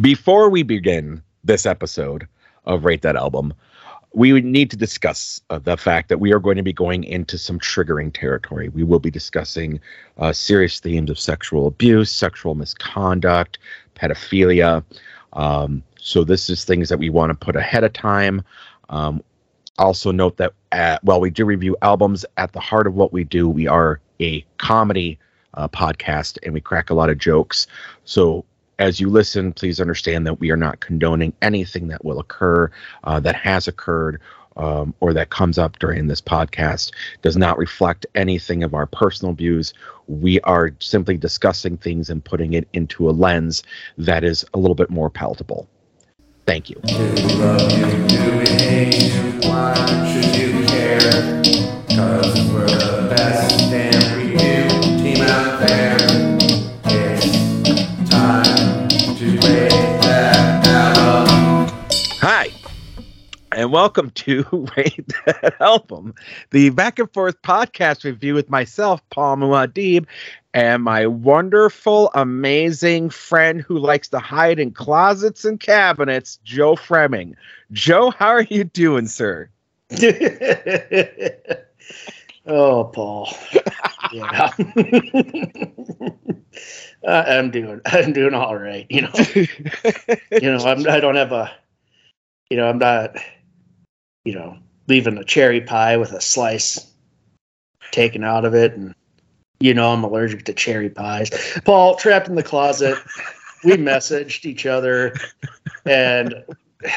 Before we begin this episode of Rate That Album, we need to discuss uh, the fact that we are going to be going into some triggering territory. We will be discussing uh, serious themes of sexual abuse, sexual misconduct, pedophilia. Um, so, this is things that we want to put ahead of time. Um, also, note that at, while we do review albums, at the heart of what we do, we are a comedy uh, podcast and we crack a lot of jokes. So, as you listen, please understand that we are not condoning anything that will occur, uh, that has occurred, um, or that comes up during this podcast. Does not reflect anything of our personal views. We are simply discussing things and putting it into a lens that is a little bit more palatable. Thank you. Hi, and welcome to Rate That Album, the back and forth podcast review with myself, Paul Muad'Dib, and my wonderful, amazing friend who likes to hide in closets and cabinets, Joe Fremming. Joe, how are you doing, sir? oh, Paul. Yeah. uh, I'm doing. I'm doing all right. You know. you know. I'm. I don't have a. You know. I'm not. You know, leaving a cherry pie with a slice taken out of it, and you know I'm allergic to cherry pies. Paul, trapped in the closet. we messaged each other, and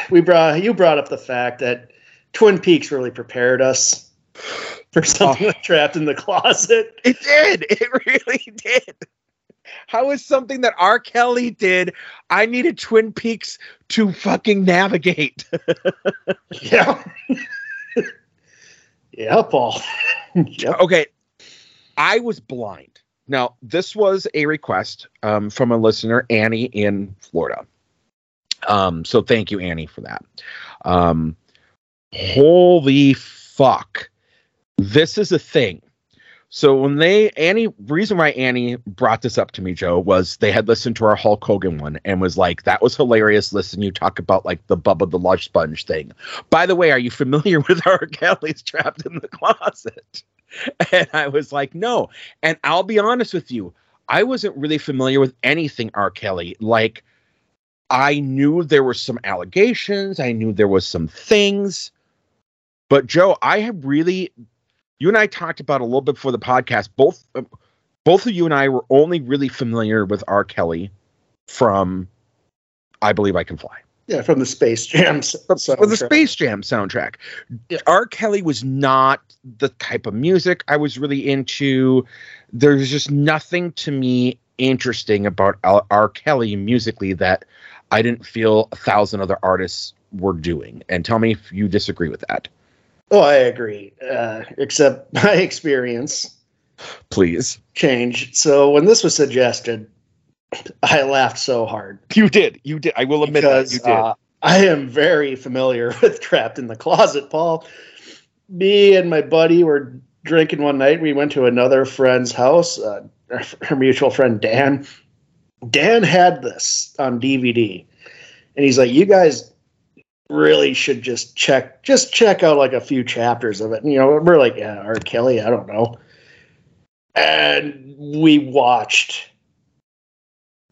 we brought. You brought up the fact that Twin Peaks really prepared us for something oh. like trapped in the closet. It did. It really did. How is something that R. Kelly did? I needed Twin Peaks to fucking navigate. yeah. yeah, Paul. yep. Okay. I was blind. Now, this was a request um, from a listener, Annie in Florida. Um, so thank you, Annie, for that. Um, holy fuck this is a thing. So when they Annie reason why Annie brought this up to me, Joe, was they had listened to our Hulk Hogan one and was like, that was hilarious. Listen, you talk about like the Bubba the Love Sponge thing. By the way, are you familiar with R. Kelly's trapped in the closet? And I was like, no. And I'll be honest with you, I wasn't really familiar with anything R. Kelly. Like I knew there were some allegations, I knew there was some things. But Joe, I have really you and I talked about a little bit before the podcast. Both both of you and I were only really familiar with R. Kelly from I Believe I Can Fly. Yeah, from the Space Jam soundtrack. From the Space Jam soundtrack. Yeah. R. Kelly was not the type of music I was really into. There's just nothing to me interesting about R. Kelly musically that I didn't feel a thousand other artists were doing. And tell me if you disagree with that. Oh, I agree. Uh, except my experience, please change. So when this was suggested, I laughed so hard. You did. You did. I will admit because, that you did. Uh, I am very familiar with Trapped in the Closet, Paul. Me and my buddy were drinking one night. We went to another friend's house, uh, our mutual friend Dan. Dan had this on DVD, and he's like, "You guys really should just check just check out like a few chapters of it. And, you know, we're like, yeah, R. Kelly, I don't know. And we watched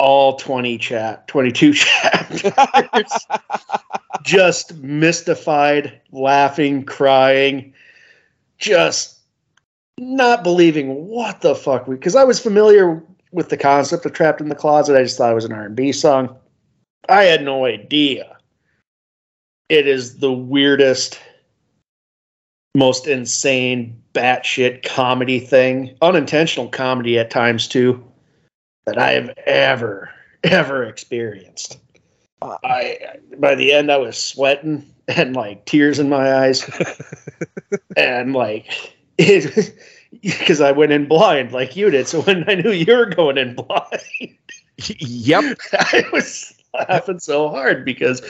all 20 chat 22 chapters just mystified laughing crying just not believing what the fuck we because i was familiar with the concept of trapped in the closet i just thought it was an r&b song i had no idea it is the weirdest, most insane, batshit comedy thing, unintentional comedy at times too, that I have ever, ever experienced. Uh, I by the end I was sweating and like tears in my eyes, and like it because I went in blind like you did. So when I knew you were going in blind, yep, I was laughing so hard because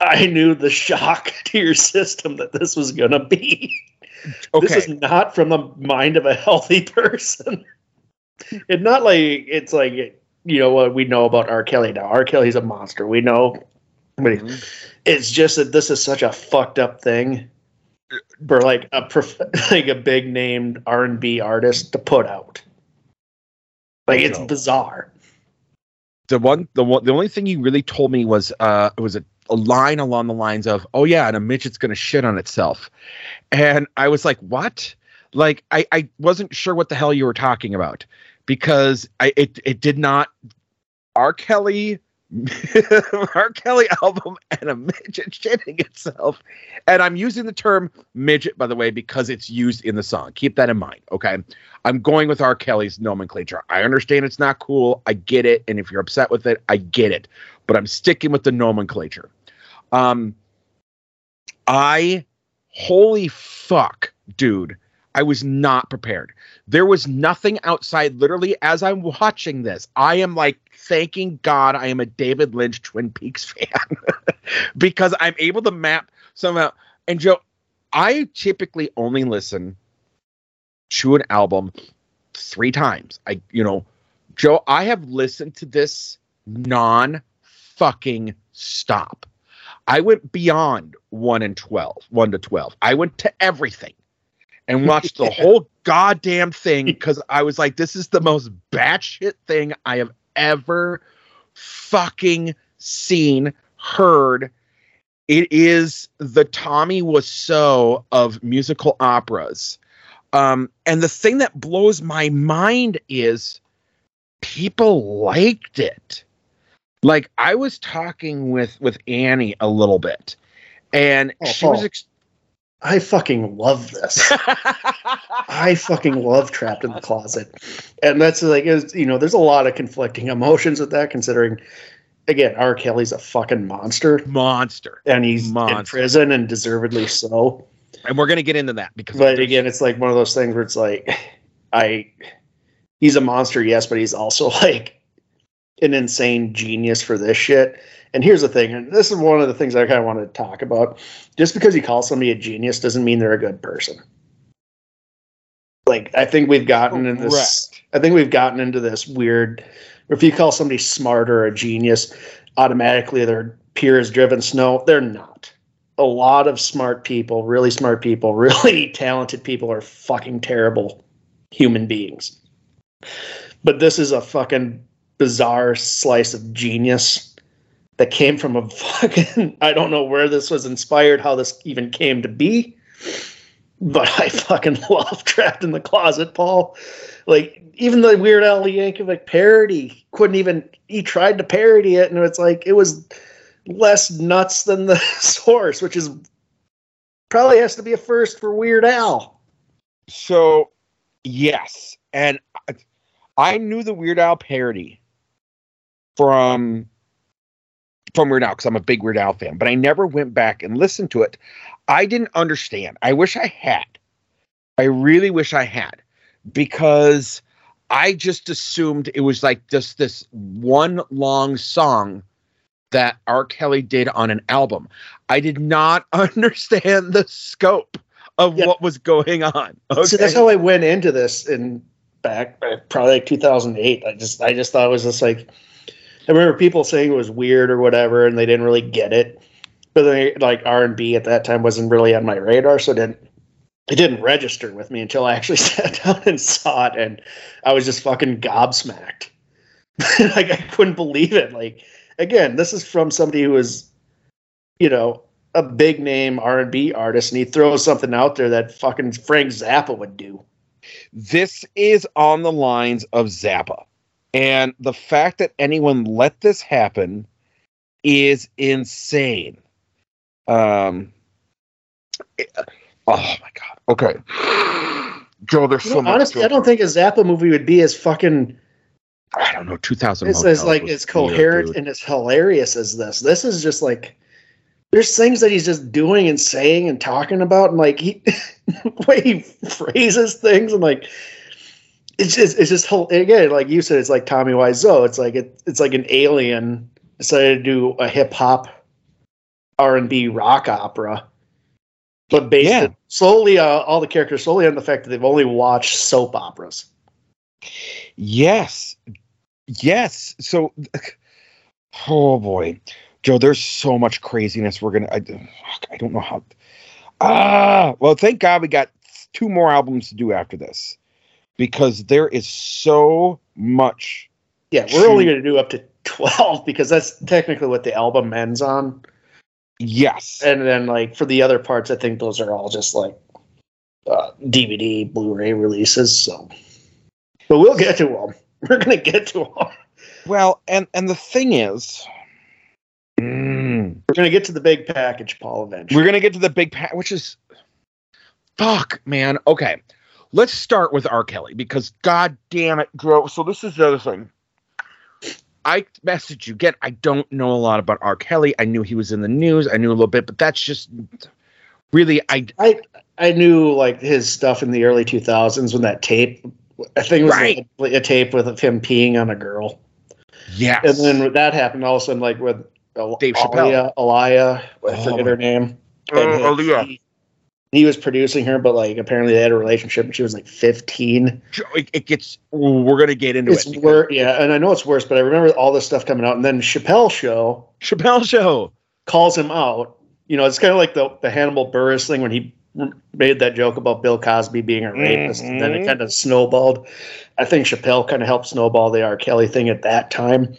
I knew the shock to your system that this was going to be. Okay. This is not from the mind of a healthy person. it's not like it's like you know what we know about R. Kelly now. R. Kelly's a monster. We know, but Mm-hmm. it's just that this is such a fucked up thing for like a prof- like a big named R and B artist to put out. Like it's No. bizarre. the one the one the only thing you really told me was uh it was a, a line along the lines of oh yeah and a midget's gonna shit on itself and i was like what like i i wasn't sure what the hell you were talking about because i it it did not r kelly R. Kelly album and a midget shitting itself. And I'm using the term midget, by the way, because it's used in the song. Keep that in mind. Okay. I'm going with R. Kelly's nomenclature. I understand it's not cool. I get it. And if you're upset with it, I get it. But I'm sticking with the nomenclature. Um, I, holy fuck, dude, I was not prepared. There was nothing outside. Literally, as I'm watching this, I am like thanking God I am a David Lynch Twin Peaks fan because I'm able to map somehow. And Joe, I typically only listen to an album three times. I, you know, Joe, I have listened to this non fucking stop. I went beyond one and 12, one to 12. I went to everything and watched the whole goddamn thing because I was like, this is the most batshit thing I have ever fucking seen, heard. It is the Tommy Wiseau of musical operas. Um, and the thing that blows my mind is people liked it. Like I was talking with with Annie a little bit, and Oh, she was Paul. ex- I fucking love this. I fucking love Trapped in the Closet. And that's like, is you know, there's a lot of conflicting emotions with that, considering, again, R. Kelly's a fucking monster monster. and he's in prison and deservedly so. And we're gonna get into that because But again, it's like one of those things where it's like, I, he's a monster, yes, but he's also like an insane genius for this shit. And here's the thing, and this is one of the things I kind of want to talk about. Just because you call somebody a genius doesn't mean they're a good person. Like I think we've gotten into this. I think we've gotten into this weird. If you call somebody smart or a genius, automatically their peer is driven snow. They're not. A lot of smart people, really smart people, really talented people, are fucking terrible human beings. But this is a fucking bizarre slice of genius that came from a fucking I don't know where this was inspired, how this even came to be. But I fucking love Trapped in the Closet, Paul. Like even the Weird Al Yankovic parody couldn't even he tried to parody it and it's like it was less nuts than the source, which is probably has to be a first for Weird Al. So, yes, and I- I knew the Weird Al parody from from Weird Al because I'm a big Weird Al fan, but I never went back and listened to it. I didn't understand. I wish I had. I really wish I had because I just assumed it was like just this one long song that R. Kelly did on an album. I did not understand the scope of Yeah. what was going on. Okay. So that's how I went into this in back probably like 2008. I just I just thought it was just like I remember people saying it was weird or whatever, and they didn't really get it. But then like R and B at that time wasn't really on my radar, so it didn't it didn't register with me until I actually sat down and saw it, and I was just fucking gobsmacked. like I couldn't believe it. Like again, this is from somebody who was, you know, a big name R and B artist, and he throws something out there that fucking Frank Zappa would do. this is on the lines of Zappa. And the fact that anyone let this happen is insane. Um it- oh my god. Okay. Joe, there's You so know, much. honestly, Joe- I don't think a Zappa movie would be as fucking I don't know, 2000 It's as like was as coherent and as hilarious as this. This is just like there's things that he's just doing and saying and talking about, and like he the way he phrases things, and like it's just it's just hil- again, like you said, it's like Tommy Wiseau. It's like it, it's like an alien decided to do a hip hop R and B rock opera. But based Yeah. solely, uh, all the characters solely on the fact that they've only watched soap operas. Yes. Yes. So, oh boy, Joe, there's so much craziness. We're gonna. I, I don't know how. Ah, well, thank God we got two more albums to do after this, because there is so much. Yeah, we're only going to do up to twelve because that's technically what the album ends on. Yes, and then like for the other parts, I think those are all just like uh, DVD, Blu-ray releases. So, but we'll get to them. We're gonna get to them. Well, and and the thing is, mm, we're gonna get to the big package, Paul. Eventually, we're gonna get to the big pack, which is fuck, man. Okay, let's start with R. Kelly because god damn it, Drew. So this is the other thing. I messaged you again. I don't know a lot about R. Kelly. I knew he was in the news. I knew a little bit, but that's just really I I I knew like his stuff in the early 2000s when that tape I think it was right. a, a, tape with him peeing on a girl. Yeah. And then that happened all of a sudden like with Dave Chappelle. Aaliyah, I oh. forget her name. Uh, Aaliyah. He, he, was producing her, but like apparently they had a relationship and she was like 15. It, it gets, we're going to get into it's it. Wor- yeah. And I know it's worse, but I remember all this stuff coming out. And then Chappelle show. Chappelle show. Calls him out. You know, it's kind of like the, the Hannibal Buress thing when he made that joke about Bill Cosby being a rapist, mm-hmm. and then it mm-hmm. kind of snowballed. I think Chappelle kind of helped snowball the R. Kelly thing at that time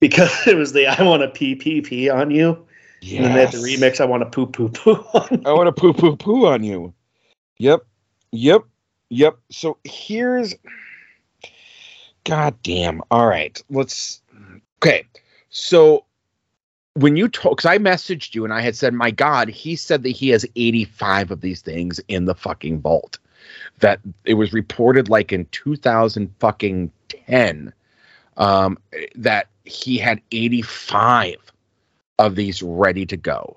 because it was the "I want to pee on you," yes. and then they had the remix "I want to poo poo poo. I want to poo poo poo on you. Yep, yep, yep. So here's, God damn. All right, let's. Okay, so when you told because I messaged you and I had said, My God, he said that he has 85 of these things in the fucking vault. That it was reported like in 2000 fucking 10 um, that he had 85 of these ready to go.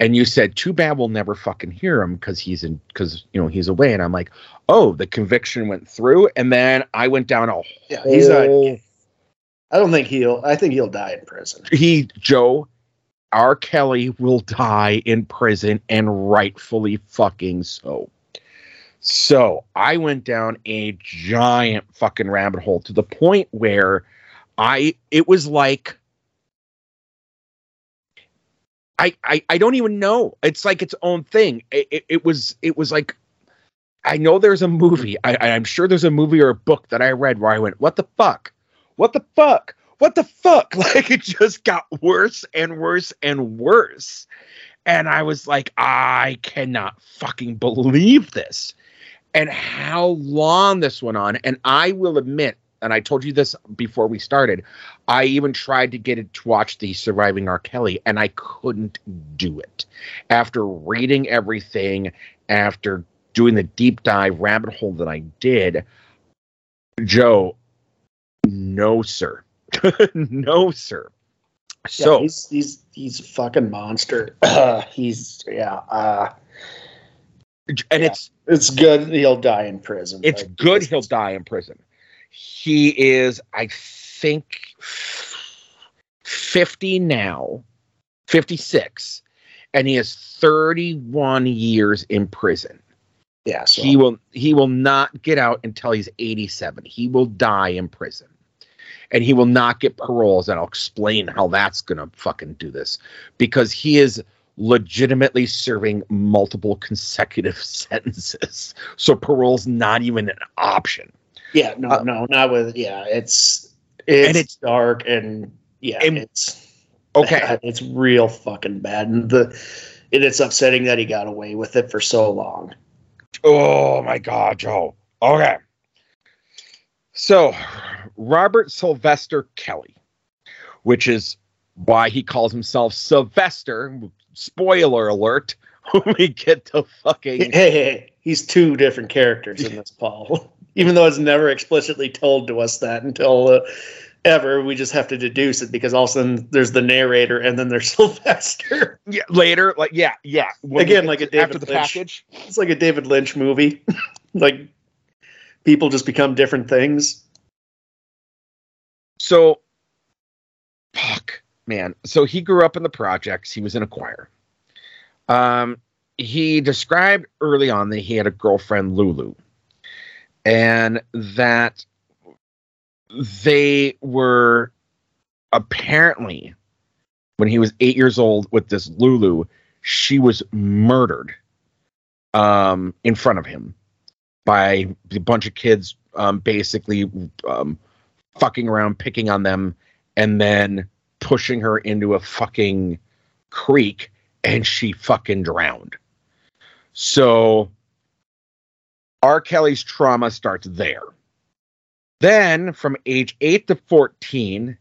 And you said, too bad we'll never fucking hear him because he's in because you know he's away. And I'm like, oh, the conviction went through, and then I went down a yeah, he's a I don't think he'll. I think he'll die in prison. He Joe R. Kelly will die in prison, and rightfully fucking so. So I went down a giant fucking rabbit hole to the point where I it was like I I, I don't even know. It's like its own thing. It, it, it was it was like I know there's a movie. I, I'm sure there's a movie or a book that I read where I went, "What the fuck? What the fuck? what the fuck? Like it just got worse and worse and worse. And I was like, I cannot fucking believe this. And how long this went on. And I will admit, and I told you this before we started, I even tried to get it to watch the Surviving R. Kelly, and I couldn't do it. After reading everything, after doing the deep dive rabbit hole that I did, Joe, no, sir. no, sir. So yeah, he's he's he's a fucking monster. Uh, he's yeah. Uh, and yeah, it's it's good he'll die in prison. It's like, good he'll die in prison. He is, I think, fifty now, fifty six, and he has thirty one years in prison. Yeah, so. he will he will not get out until he's eighty seven. He will die in prison and he will not get paroles. And I'll explain how that's going to fucking do this because he is legitimately serving multiple consecutive sentences. So parole's not even an option. Yeah, no, uh, no, not with yeah. It's it's, and it's dark and yeah, and, it's okay. It's real fucking bad, and the and it's upsetting that he got away with it for so long. Oh my god, Joe. Okay. So, Robert Sylvester Kelly, which is why he calls himself Sylvester. Spoiler alert. When we get to fucking. Hey, hey, he's two different characters in this, Paul. Even though it's never explicitly told to us that until uh, ever, we just have to deduce it because all of a sudden there's the narrator and then there's Sylvester. Yeah, later, like yeah, yeah. When Again, like a David after the Lynch, package. It's like a David Lynch movie. like people just become different things. So, fuck, man. So he grew up in the projects. He was in a choir. Um, he described early on that he had a girlfriend, Lulu, and that they were apparently when he was eight years old with this Lulu, she was murdered um, in front of him by a bunch of kids, um, basically um, fucking around, picking on them, and then pushing her into a fucking creek, and she fucking drowned. So R. Kelly's trauma starts there. Then, from age 8 to 14,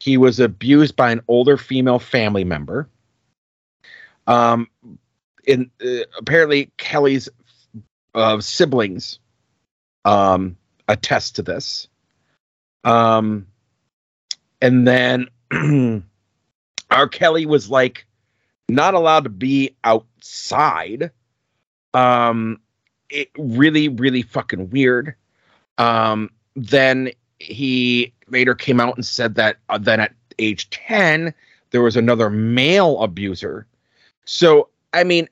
he was abused by an older female family member. Um, in uh, apparently Kelly's uh, siblings um, attest to this. Um, and then R. Kelly was like not allowed to be outside. Um, it really, really fucking weird. Um, then he later came out and said that uh, then at age 10 there was another male abuser so i mean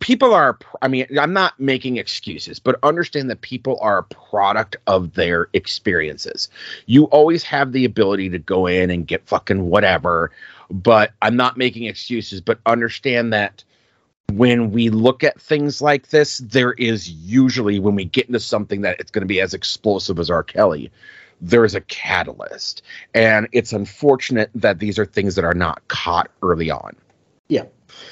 people are i mean i'm not making excuses but understand that people are a product of their experiences you always have the ability to go in and get fucking whatever but i'm not making excuses but understand that when we look at things like this there is usually when we get into something that it's going to be as explosive as r kelly there's a catalyst and it's unfortunate that these are things that are not caught early on Yeah.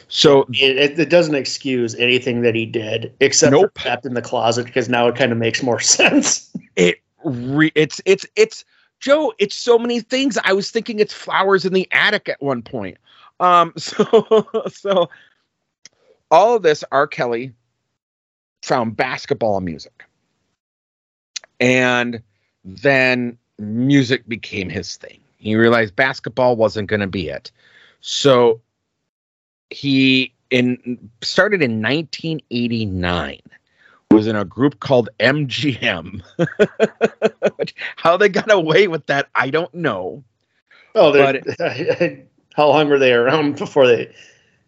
so It, it, it doesn't excuse anything that he did, except Nope. for trapped in the closet, because now it kind of makes more sense. it re- it's it's it's joe it's so many things i was thinking it's flowers in the attic at one point um so so all of this r kelly found basketball and music and then music became his thing he realized basketball wasn't going to be it so he in started in 1989 was in a group called MGM. How they got away with that, I don't know. Oh, they're- how long were they around before they?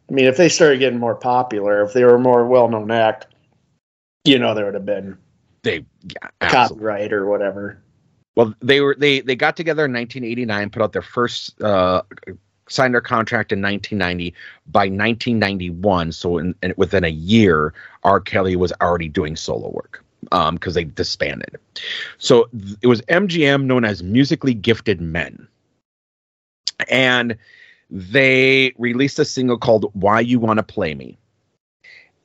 I mean, if they started getting more popular, if they were a more well-known act, you know, there would have been They yeah, copyright or whatever. Well, they were they they got together in 1989, put out their first uh signed their contract in 1990. By 1991, so in, in within a year, R. Kelly was already doing solo work um because they disbanded. So th- it was MGM known as Musically Gifted Men. And they released a single called Why You Want to Play Me.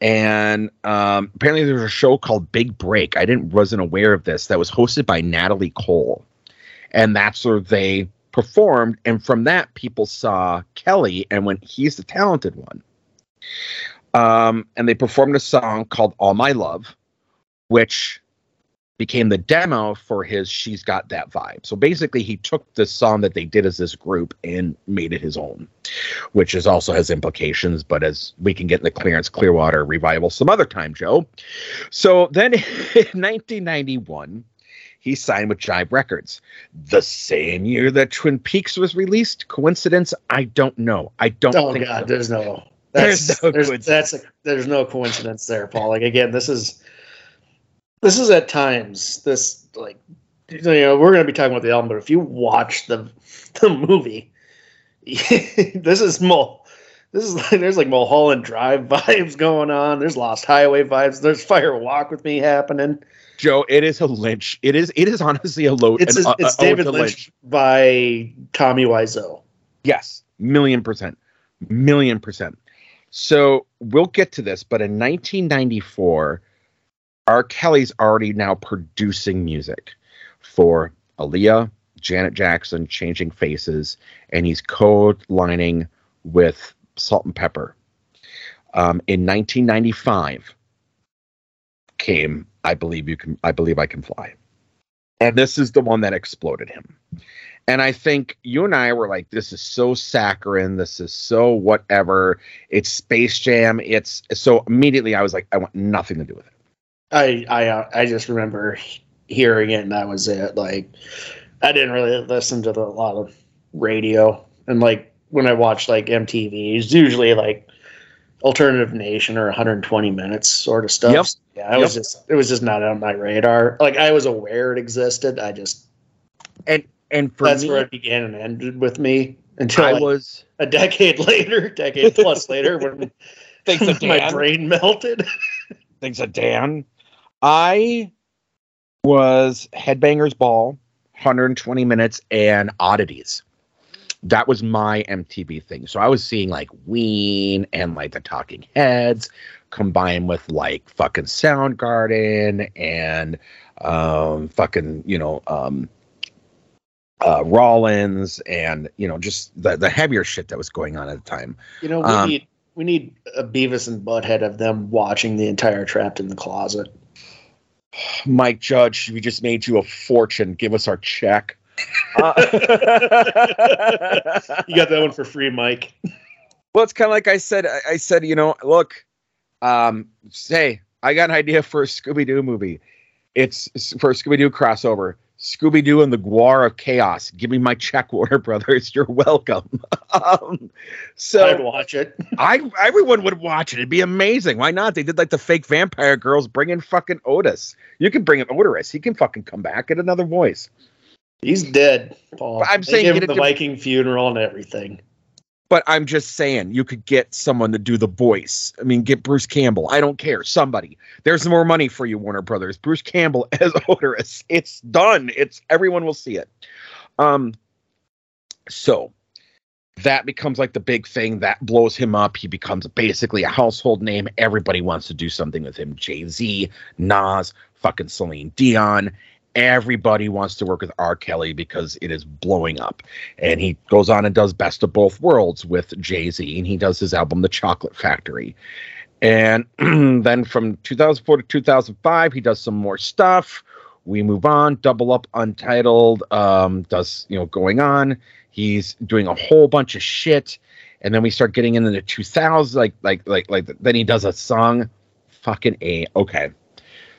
And um, apparently there's a show called Big Break. I didn't wasn't aware of this that was hosted by Natalie Cole. And that's where they performed. And from that, people saw Kelly and went, he's the talented one. Um, and they performed a song called All My Love, which became the demo for his She's Got That Vibe. So basically, he took the song that they did as this group and made it his own, which is also has implications. But as we can get in the Creedence Clearwater revival some other time, Joe. So then in 1991, he signed with Jive Records. The same year that Twin Peaks was released. Coincidence? I don't know. I don't Oh think God, so. there's no. There's That's, no there's, that's a, there's no coincidence there, Paul. Like again, this is this is at times this like you know we're gonna be talking about the album, but if you watch the the movie, this is Mul. This is like there's like Mulholland Drive vibes going on. There's Lost Highway vibes. There's Fire Walk with Me happening. Joe, it is a Lynch. It is. It is honestly a load. It's a, a- it's a David to Lynch by Tommy Wiseau. Yes, million percent, million percent. So we'll get to this, but in 1994, R. Kelly's already now producing music for Aaliyah, Janet Jackson, Changing Faces, and he's co-lining with Salt-N-Pepa. Um, in 1995 came I believe you can I believe I can fly. And this is the one that exploded him. And I think you and I were like, this is so saccharine. This is so whatever. It's Space Jam. It's so immediately I was like, I want nothing to do with it. I I uh, I just remember hearing it and that was it. Like I didn't really listen to the, a lot of radio and like when I watched like MTV, it's usually like Alternative Nation or 120 Minutes sort of stuff. Yep. Yeah, it was just it was just not on my radar. Like I was aware it existed. I just and and for That's me, where it began and ended with me until I like, was a decade later, decade plus later, when thanks to my brain melted. Thanks to Dan. I was Headbangers Ball, 120 minutes, and Oddities. That was my MTV thing. So I was seeing like Ween and like the Talking Heads combined with like fucking Soundgarden and um fucking, you know, um uh Rollins and you know just the the heavier shit that was going on at the time. You know, we Um, need we need a Beavis and Butthead of them watching the entire Trapped in the Closet. Mike Judge, we just made you a fortune. Give us our check. Uh, You got that one for free, Mike. well, it's kind of like I said. I, I said, you know, look, um, say I got an idea for a Scooby Doo movie. It's s- for a Scooby Doo crossover. Scooby Doo and the GWAR of Chaos. Give me my check, Warner Brothers. You're welcome. um, so I'd watch it. I everyone would watch it. It'd be amazing. Why not? They did like the fake vampire girls. Bring in fucking Otis. You can bring in Otis. He can fucking come back. Get another voice. He's dead, Paul. I'm They saying get him the Viking funeral and everything. But I'm just saying, you could get someone to do the voice. I mean, get Bruce Campbell. I don't care. Somebody. There's more money for you, Warner Brothers. Bruce Campbell as Otis. It's done. It's everyone will see it. Um. So that becomes like the big thing that blows him up. He becomes basically a household name. Everybody wants to do something with him. Jay Z, Nas, fucking Celine Dion. Everybody wants to work with R. Kelly because it is blowing up. And he goes on and does Best of Both Worlds with Jay Z, and he does his album, The Chocolate Factory. And then from 2004 to 2005, he does some more stuff. We move on, Double Up Untitled, um, does, you know, going on. He's doing a whole bunch of shit. And then we start getting into the 2000s, like, like, like, like, then he does a song. Fucking A. Okay.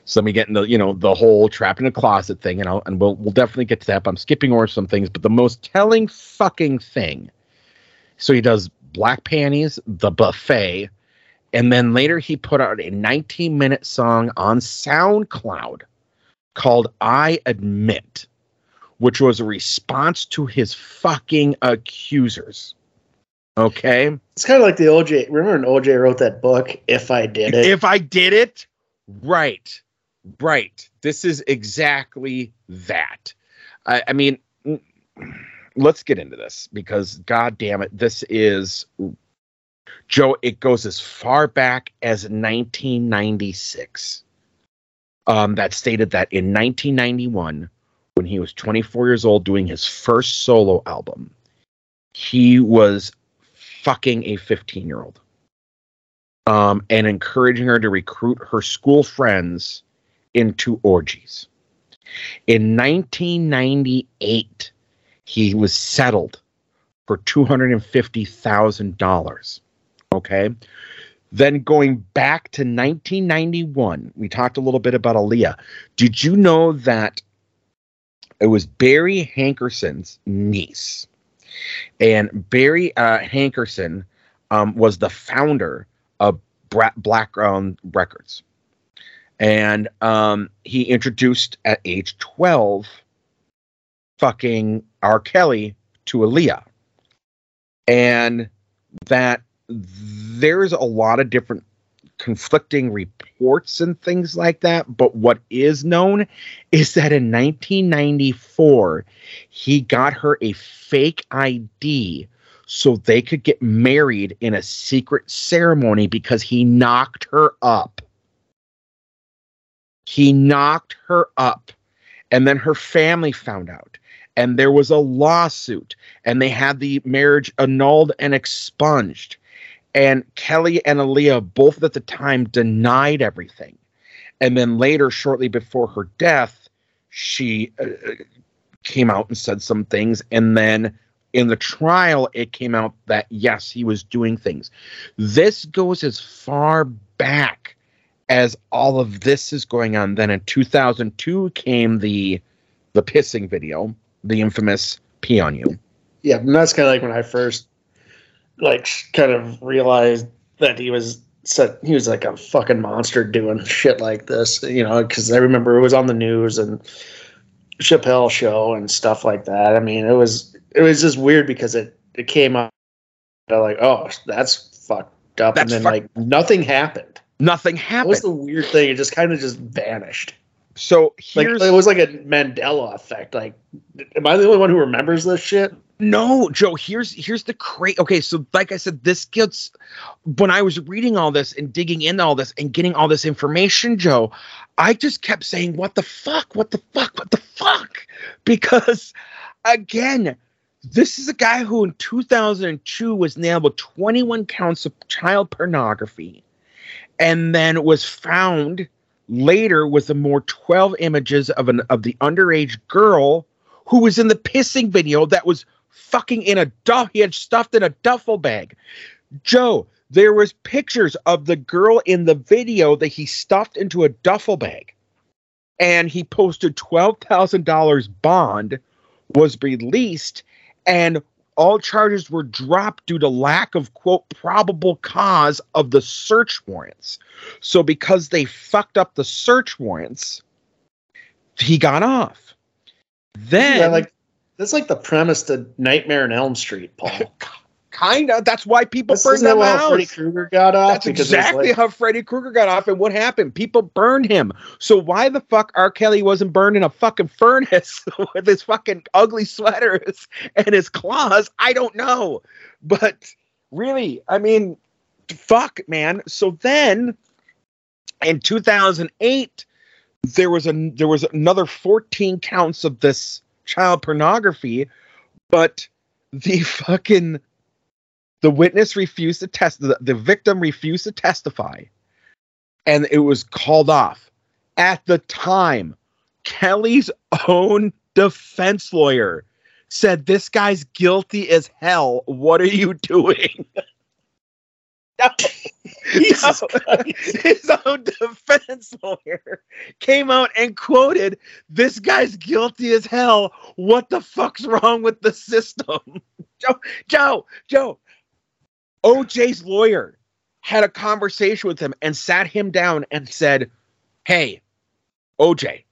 So we get into you know the whole trap in a closet thing, and I'll, and we'll we'll definitely get to that. But I'm skipping over some things, but the most telling fucking thing. So he does Black Panties, the buffet, and then later he put out a 19 minute song on SoundCloud called "I Admit," which was a response to his fucking accusers. Okay. It's kind of like the OJ. Remember when OJ wrote that book, If I Did It? If I did it, right, right. This is exactly that. I, I mean, let's get into this because, god damn it, this is Joe. It goes as far back as 1996. Um, that stated that in 1991, when he was 24 years old, doing his first solo album, he was fucking a 15 year old um, and encouraging her to recruit her school friends into orgies. In 1998, he was settled for $250,000. Okay. Then going back to 1991, we talked a little bit about Aaliyah. Did you know that it was Barry Hankerson's niece? And Barry uh, Hankerson um, was the founder of Bra- Blackground Records. And um, he introduced at age 12 fucking R. Kelly to Aaliyah. And that there's a lot of different conflicting reports and things like that. But what is known is that in 1994, he got her a fake ID so they could get married in a secret ceremony because he knocked her up. He knocked her up. And then her family found out. And there was a lawsuit. And they had the marriage annulled and expunged. And Kelly and Aaliyah both at the time denied everything. And then later, shortly before her death, she uh, came out and said some things. And then in the trial, it came out that yes, he was doing things. This goes as far back as all of this is going on. Then in 2002 came the the pissing video, the infamous "Pee on You." Yeah, and that's kind of like when I first like kind of realized that he was said he was like a fucking monster doing shit like this, you know, because I remember it was on the news and Chappelle show and stuff like that. I mean, it was it was just weird because it it came out like, oh, that's fucked up, That's and then fuck- like nothing happened. Nothing happened. was the weird thing. It just kind of just vanished. so Like it was like a Mandela effect. Like, am I the only one who remembers this shit? No, Joe, here's here's the crazy. Okay, so like I said, this gets when I was reading all this and digging into all this and getting all this information, Joe, I just kept saying, What the fuck? What the fuck? What the fuck? Because again, this is a guy who in 2002 was nailed with 21 counts of child pornography and then was found later with the more 12 images of an of the underage girl who was in the pissing video that was fucking in a duff he had stuffed in a duffel bag. Joe there was pictures of the girl in the video that he stuffed into a duffel bag. And he posted $12000 bond was released and all charges were dropped due to lack of quote probable cause of the search warrants so because they fucked up the search warrants he got off then yeah, like that's like the premise to Nightmare on Elm Street, Paul. kind of that's why people That's burned isn't that that Freddy Krueger got off? that's Because it was exactly like- how Freddy Krueger got off, and what happened? People burned him. So why the fuck R. Kelly wasn't burned in a fucking furnace with his fucking ugly sweaters and his claws? I don't know. But really, I mean, fuck, man. So then, in 2008, there was a there was another 14 counts of this child pornography, but the fucking the witness refused to test the, the victim refused to testify. And it was called off. At the time kelly's own defense lawyer said this guy's guilty as hell. What are you doing? Jesus No. His own defense lawyer came out and quoted this guy's guilty as hell. What the fuck's wrong with the system? Joe joe joe oj's lawyer had a conversation with him and sat him down and said hey oj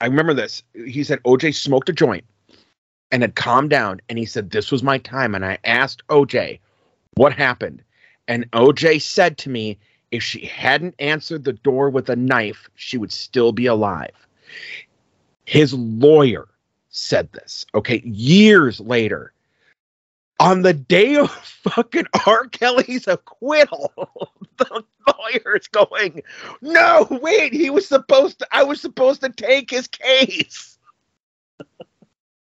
i remember this he said oj smoked a joint and had calmed down and he said this was my time and i asked oj what happened and oj said to me if she hadn't answered the door with a knife, she would still be alive. His lawyer said this, okay, years later. On the day of fucking R. Kelly's acquittal, the lawyer's going, No, wait, he was supposed to, I was supposed to take his case.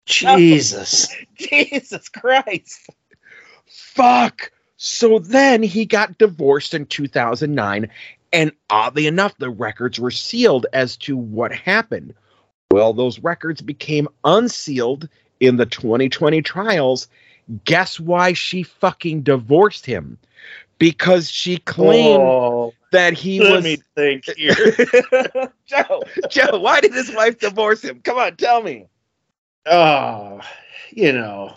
Jesus. Jesus Christ. Fuck. So then he got divorced in 2009. And oddly enough, the records were sealed as to what happened. Well, those records became unsealed in the 2020 trials. Guess why she fucking divorced him? Because she claimed Oh, that he let was. me think here. Joe, Joe, why did his wife divorce him? Come on, tell me. oh, you know.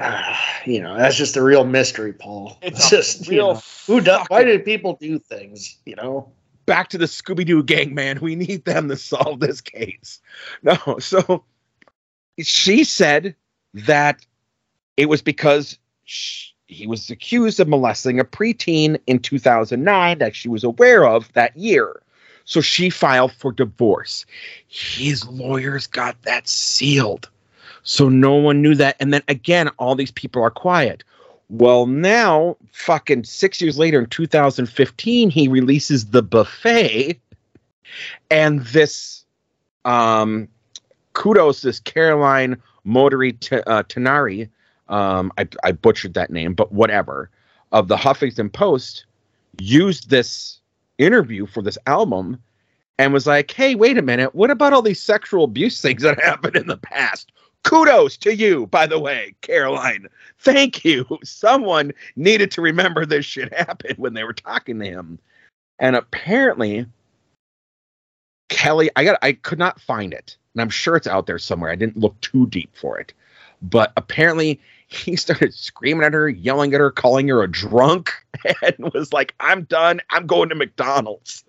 Ah, you know, that's just a real mystery, Paul. It's, a just you real know, who does why fucking- do people do things, you know? back to the Scooby Doo gang, man. We need them to solve this case. No, so she said that it was because sh he was accused of molesting a preteen in 2009 that she was aware of that year. So she filed for divorce. His lawyers got that sealed. So no one knew that. And then again, all these people are quiet. Well, now, fucking six years later in 2015, he releases The Buffet. And this, um, kudos, this Caroline Motory T- uh, Tenari, um, I, I butchered that name, but whatever, of the Huffington Post, used this interview for this album and was like, hey, wait a minute, what about all these sexual abuse things that happened in the past? Kudos to you, by the way, Caroline. Thank you. Someone needed to remember this shit happened when they were talking to him. And apparently, Kelly, I got I could not find it. And I'm sure it's out there somewhere. I didn't look too deep for it. But apparently he started screaming at her, yelling at her, calling her a drunk, and was like, I'm done. I'm going to McDonald's.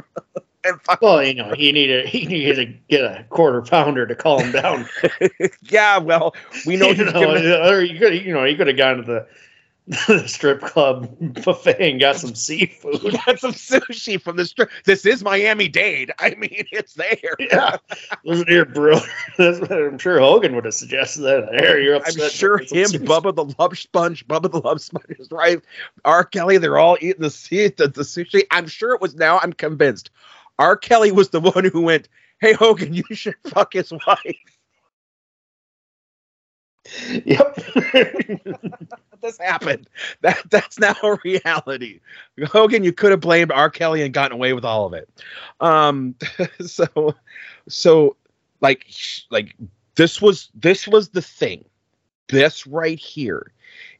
and fuck- Well, you know, he needed he needed to get a quarter pounder to calm down. yeah, well, we know you he's know, or you could you know he could have gone to the, the strip club buffet and got some seafood. got some sushi from the strip. This is Miami Dade. I mean, it's there. Yeah, here, bro. That's I'm sure Hogan would have suggested that. There, you're upset. I'm sure him, sushi. Bubba the Love Sponge, Bubba the Love Sponge is right. R. Kelly, they're all eating the, sea- the, the sushi. I'm sure it was now. I'm convinced. R. Kelly was the one who went, Hey, Hogan, you should fuck his wife. Yep. this happened. That That's now a reality. Hogan, you could have blamed R. Kelly and gotten away with all of it. Um, so, so like, like this was this was the thing. This right here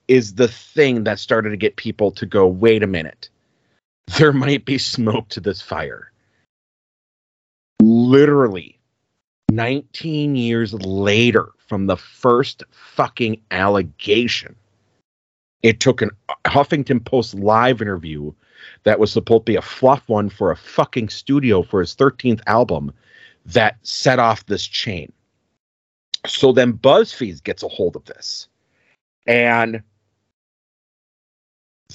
is the thing that started to get people to go, wait a minute, there might be smoke to this fire. Literally, 19 years later from the first fucking allegation, it took an Huffington Post live interview that was supposed to be a fluff one for a fucking studio for his 13th album that set off this chain. So then BuzzFeed gets a hold of this and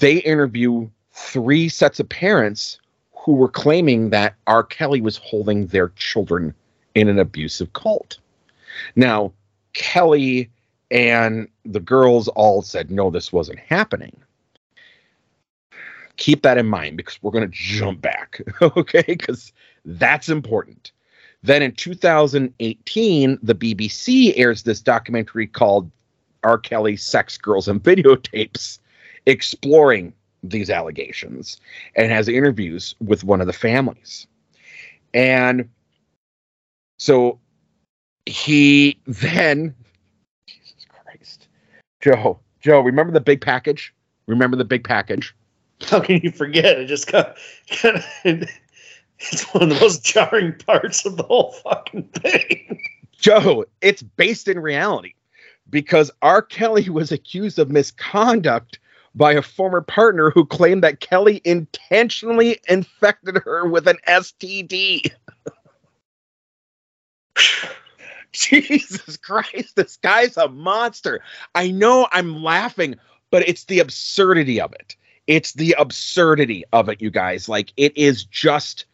they interview three sets of parents who were claiming that R. Kelly was holding their children in an abusive cult. Now, Kelly and the girls all said, no, this wasn't happening. Keep that in mind because we're going to jump back, okay? Because that's important. Then in 2018, the BBC airs this documentary called R. Kelly Sex, Girls, and Videotapes, exploring these allegations and has interviews with one of the families. And so he then, Jesus Christ, Joe, Joe, remember the big package? Remember the big package? How can you forget? It just kind of, it's one of the most jarring parts of the whole fucking thing. Joe, it's based in reality because R. Kelly was accused of misconduct by a former partner who claimed that Kelly intentionally infected her with an STD. Jesus Christ, this guy's a monster. I know I'm laughing, but it's the absurdity of it. It's the absurdity of it, you guys. Like, it is just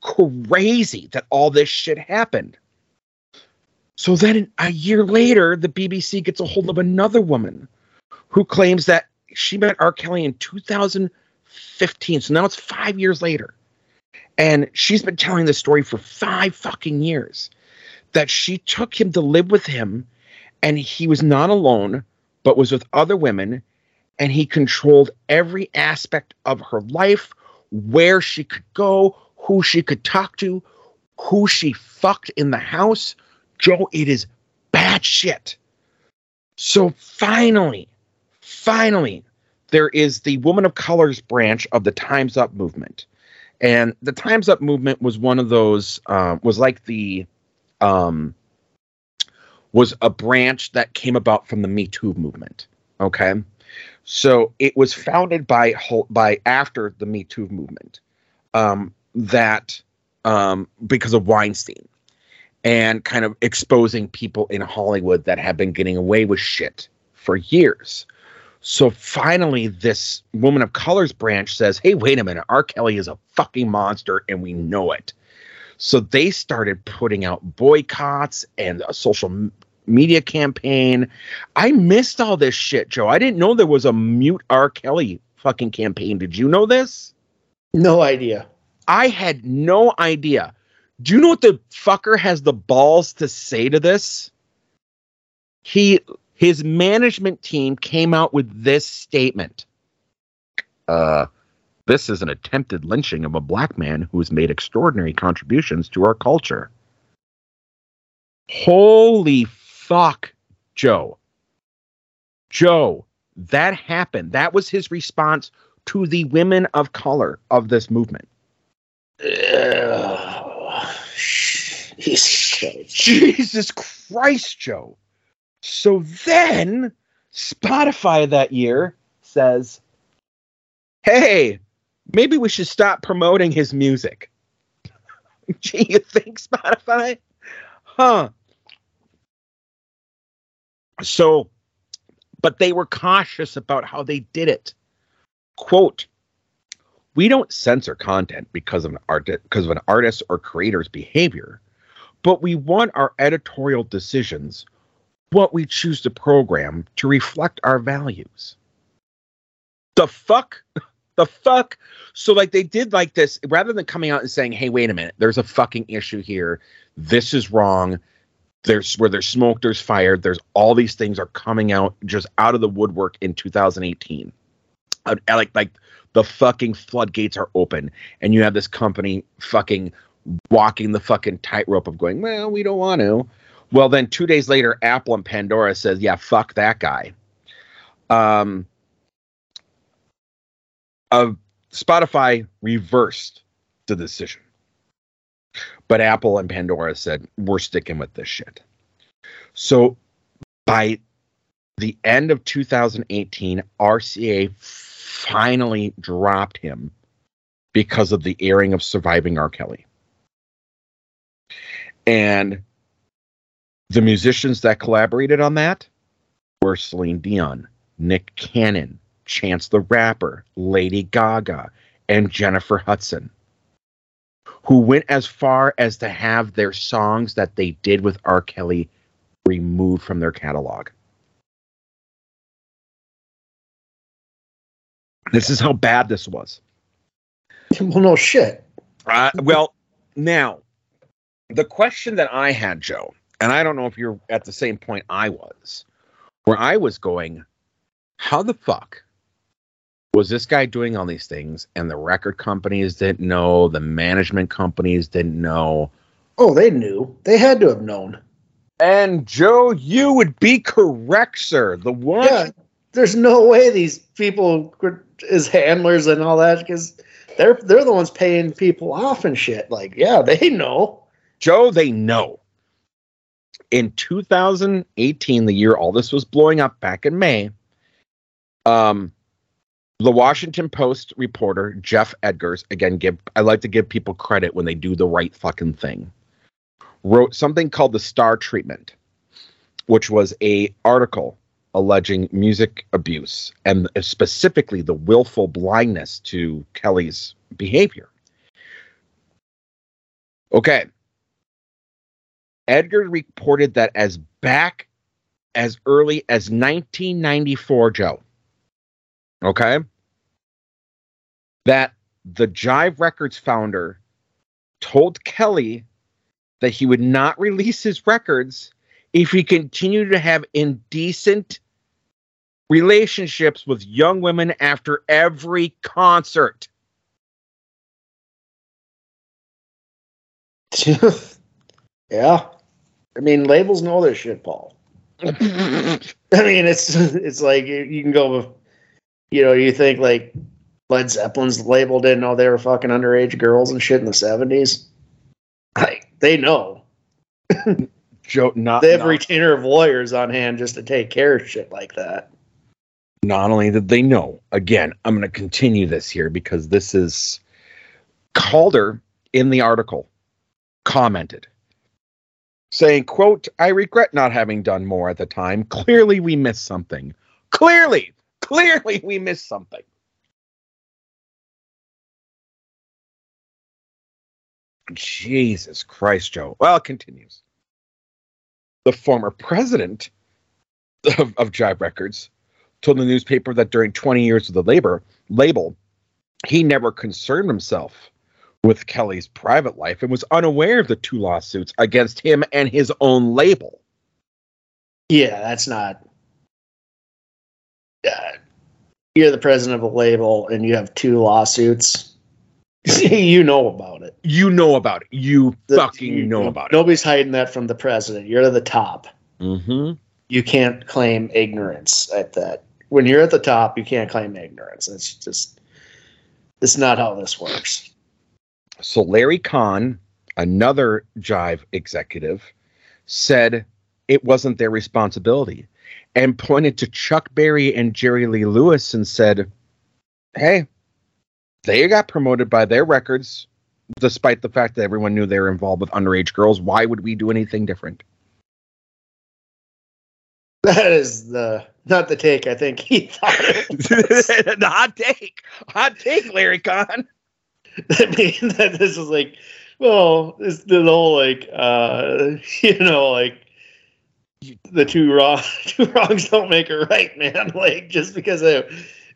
crazy that all this shit happened. So then a year later, the BBC gets a hold of another woman who claims that she met R. Kelly in 2015. So now it's five years later. And she's been telling this story for five fucking years that she took him to live with him and he was not alone, but was with other women. And he controlled every aspect of her life, where she could go, who she could talk to, who she fucked in the house. Joe, it is bad shit. So finally, finally, there is the Woman of Colors branch of the Time's Up movement. And the Time's Up movement was one of those, uh, was like the, um, was a branch that came about from the Me Too movement. Okay. So it was founded by, by after the Me Too movement, um, that, um, because of Weinstein and kind of exposing people in Hollywood that have been getting away with shit for years. So finally, this woman of colors branch says, Hey, wait a minute, R. Kelly is a fucking monster and we know it. So they started putting out boycotts and a social m- media campaign. I missed all this shit, Joe. I didn't know there was a mute R. Kelly fucking campaign. Did you know this? No idea. I had no idea. Do you know what the fucker has the balls to say to this? He his management team came out with this statement. Uh this is an attempted lynching of a black man who has made extraordinary contributions to our culture. Holy fuck, Joe. Joe, that happened. That was his response to the women of color of this movement. Jesus Christ, Joe. So then Spotify that year says, hey, maybe we should stop promoting his music. Gee, you think Spotify? Huh. So, but they were cautious about how they did it. Quote, we don't censor content because of an art because of an artist or creator's behavior, but we want our editorial decisions, what we choose to program, to reflect our values. The fuck? The fuck? So like they did like this rather than coming out and saying, "Hey, wait a minute, there's a fucking issue here. This is wrong." There's where there's smoke, there's fire. There's all these things are coming out just out of the woodwork in 2018. Uh, like like the fucking floodgates are open, and you have this company fucking walking the fucking tightrope of going, well, we don't want to. Well, then two days later, Apple and Pandora says, yeah, fuck that guy. Um, uh, Spotify reversed the decision. But Apple and Pandora said, we're sticking with this shit. So by the end of 2018, RCA finally dropped him because of the airing of Surviving R. Kelly. And the musicians that collaborated on that were Celine Dion, Nick Cannon, Chance the Rapper, Lady Gaga, and Jennifer Hudson, who went as far as to have their songs that they did with R. Kelly removed from their catalog. This is how bad this was. Well, no shit. Uh, well, now, the question that I had, Joe, and I don't know if you're at the same point I was, where I was going, how the fuck was this guy doing all these things and the record companies didn't know, the management companies didn't know? Oh, they knew. They had to have known. And Joe, you would be correct, sir. The one. Yeah, there's no way these people as handlers and all that because they're they're the ones paying people off and shit. Like, yeah, they know. Joe, they know. In 2018, the year all this was blowing up back in May, um, the Washington Post reporter Geoff Edgers, again, give I like to give people credit when they do the right fucking thing, wrote something called the Star Treatment, which was a article alleging music abuse and specifically the willful blindness to Kelly's behavior. Okay. Edgar reported that as back as early as 1994, Joe. Okay. That the Jive Records founder told Kelly that he would not release his records if he continued to have indecent relationships with young women after every concert. yeah. I mean, labels know their shit, Paul. I mean, it's it's like you can go you know, you think like Led Zeppelin's label didn't know they were fucking underage girls and shit in the seventies. Like they know. Joe, not they have not, a retainer of lawyers on hand just to take care of shit like that not only did they know, again, I'm going to continue this here because this is Calder in the article commented saying, quote, I regret not having done more at the time. Clearly we missed something. Clearly, clearly we missed something. Jesus Christ, Joe. Well, it continues. The former president of, of Jive Records told the newspaper that during 20 years of the labor label, he never concerned himself with Kelly's private life and was unaware of the two lawsuits against him and his own label. Yeah, that's not. Uh, you're the president of a label and you have two lawsuits. you know about it. You know about it. You the, fucking you, know about nobody's it. Nobody's hiding that from the president. You're at the top. Mm-hmm. You can't claim ignorance at that when you're at the top, you can't claim ignorance. It's just it's not how this works. So Larry Khan, another Jive executive, said it wasn't their responsibility and pointed to Chuck Berry and Jerry Lee Lewis and said, Hey, they got promoted by their records. despite the fact that everyone knew they were involved with underage girls. Why would we do anything different? That is the not the take. I think he thought. the hot take, hot take, Larry Khan. I mean, that this is like, well, it's the whole like, uh, you know, like the two wrong, two wrongs don't make a right, man. Like just because it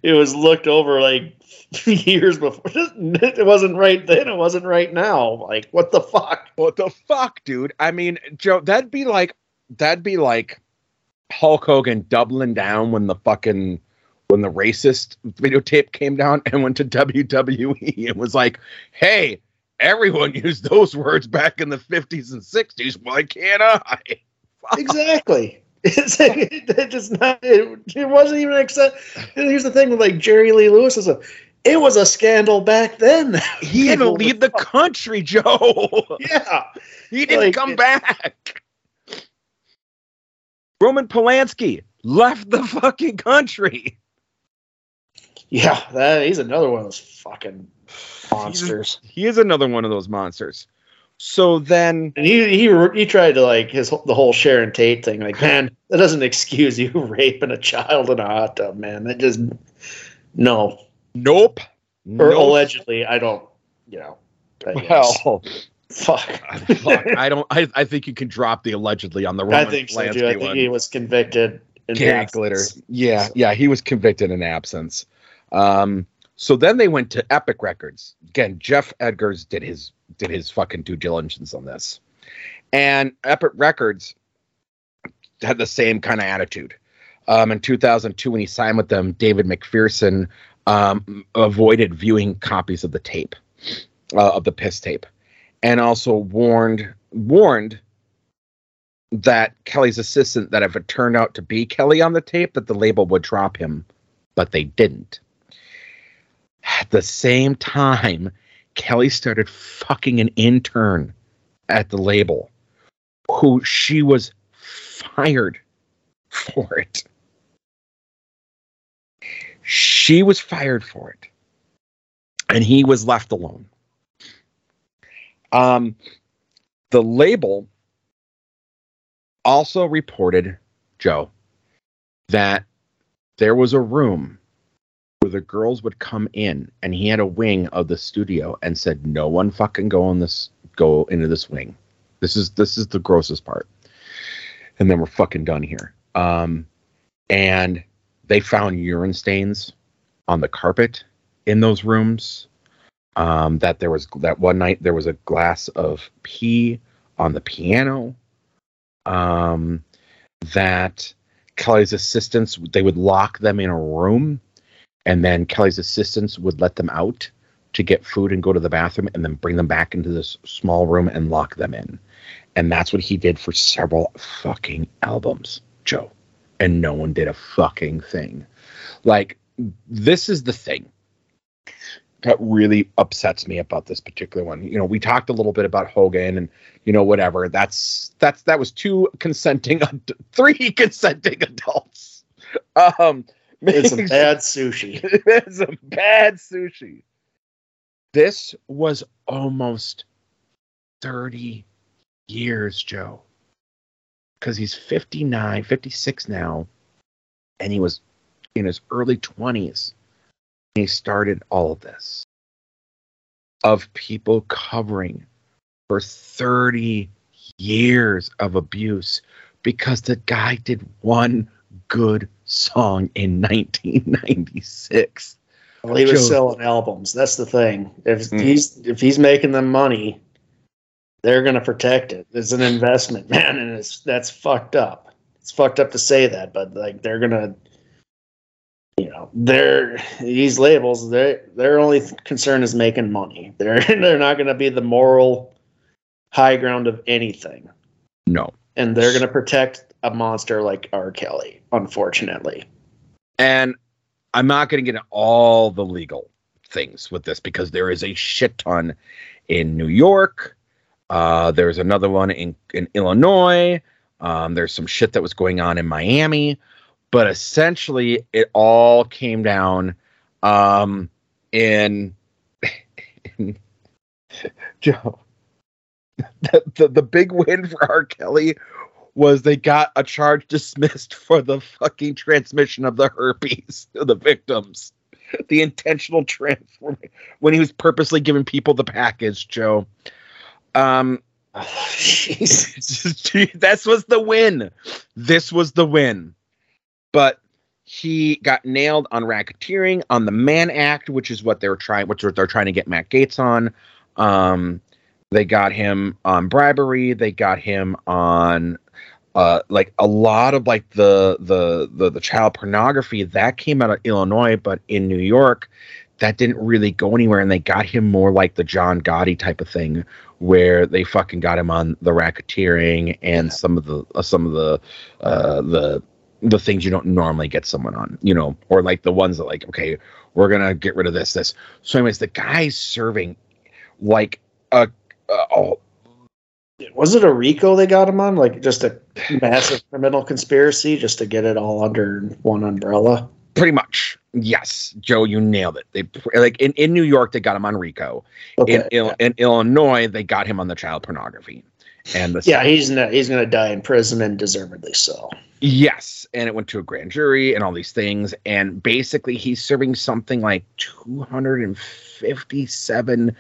it was looked over like years before, it wasn't right then. It wasn't right now. Like what the fuck? What the fuck, dude? I mean, Joe, that'd be like that'd be like Hulk Hogan doubling down when the fucking when the racist videotape came down and went to WWE and was like, "Hey, everyone used those words back in the 50s and 60s. Why can't I?" exactly. It's it, just not. It, it wasn't even accept. Here's the thing with like Jerry Lee Lewis is a. It was a scandal back then. He had to leave the country, Joe. Yeah, he didn't like, come back. Roman Polanski left the fucking country. Yeah, that he's another one of those fucking monsters. He's, he is another one of those monsters. So then, and he he he tried to like his the whole Sharon Tate thing. Like, man, that doesn't excuse you raping a child in a hot tub, man. That just no, nope, or nope. allegedly. I don't, you know. Well, fuck. fuck. I don't. I, I think you can drop the allegedly on the Roman I think so too. I think one. he was convicted. In glitter. Yeah, yeah, he was convicted in absence. Um, so then they went to Epic Records. Again, Geoff Edgers did his did his fucking due diligence on this. And Epic Records had the same kind of attitude. Um, in 2002, when he signed with them, David McPherson um, avoided viewing copies of the tape, uh, of the piss tape, and also warned warned that Kelly's assistant that if it turned out to be Kelly on the tape, that the label would drop him, but they didn't. At the same time, Kelly started fucking an intern at the label who she was fired for it. She was fired for it. And he was left alone. Um, the label also reported, Joe, that there was a room where the girls would come in and he had a wing of the studio and said no one fucking go on this go into this wing. This is this is the grossest part. And then we're fucking done here. Um and they found urine stains on the carpet in those rooms. Um that there was that one night there was a glass of pee on the piano. Um that kelly's assistants they would lock them in a room and then Kelly's assistants would let them out to get food and go to the bathroom and then bring them back into this small room and lock them in. And that's what he did for several fucking albums, Joe. And no one did a fucking thing. Like, this is the thing that really upsets me about this particular one. You know, we talked a little bit about Hogan and you know whatever. That's that's that was two consenting three consenting adults. Um it's some bad sushi. it's some bad sushi. This was almost 30 years, Joe. Because he's 59, 56 now, and he was in his early 20s. He started all of this of people covering for 30 years of abuse because the guy did one good song in 1996. Well, he was Joe. selling albums. That's the thing. If mm. he's if he's making them money, they're going to protect it. It's an investment, man, and it's that's fucked up. It's fucked up to say that, but like they're gonna, you know, they're these labels. Their their only concern is making money. They're they're not going to be the moral high ground of anything. No, and they're going to protect a monster like R. Kelly, unfortunately. And I'm not going to get into all the legal things with this because there is a shit ton in New York. Uh, there's another one in, in Illinois. Um, there's some shit that was going on in Miami. But essentially, it all came down um, in, Joe, the, the, the big win for R. Kelly was they got a charge dismissed for the fucking transmission of the herpes to the victims. The intentional transfer when he was purposely giving people the package, Joe. Um, that's was the win. This was the win. But he got nailed on racketeering, on the Mann Act, which is what they were trying, which they're trying to get Matt Gaetz on. Um, they got him on bribery. They got him on uh, like a lot of like the, the the the child pornography that came out of Illinois, but in New York, that didn't really go anywhere, and they got him more like the John Gotti type of thing, where they fucking got him on the racketeering and some of the uh, some of the uh, the the things you don't normally get someone on, you know, or like the ones that like, okay, we're gonna get rid of this, this. So, anyways, the guy's serving like a, a oh, was it a RICO they got him on? Like just a massive criminal conspiracy just to get it all under one umbrella? Pretty much. Yes. Joe, you nailed it. They like in, in New York they got him on RICO. Okay, in, yeah. in Illinois they got him on the child pornography. And the Yeah, he's not, he's going to die in prison and deservedly so. Yes, and it went to a grand jury and all these things and basically he's serving something like 257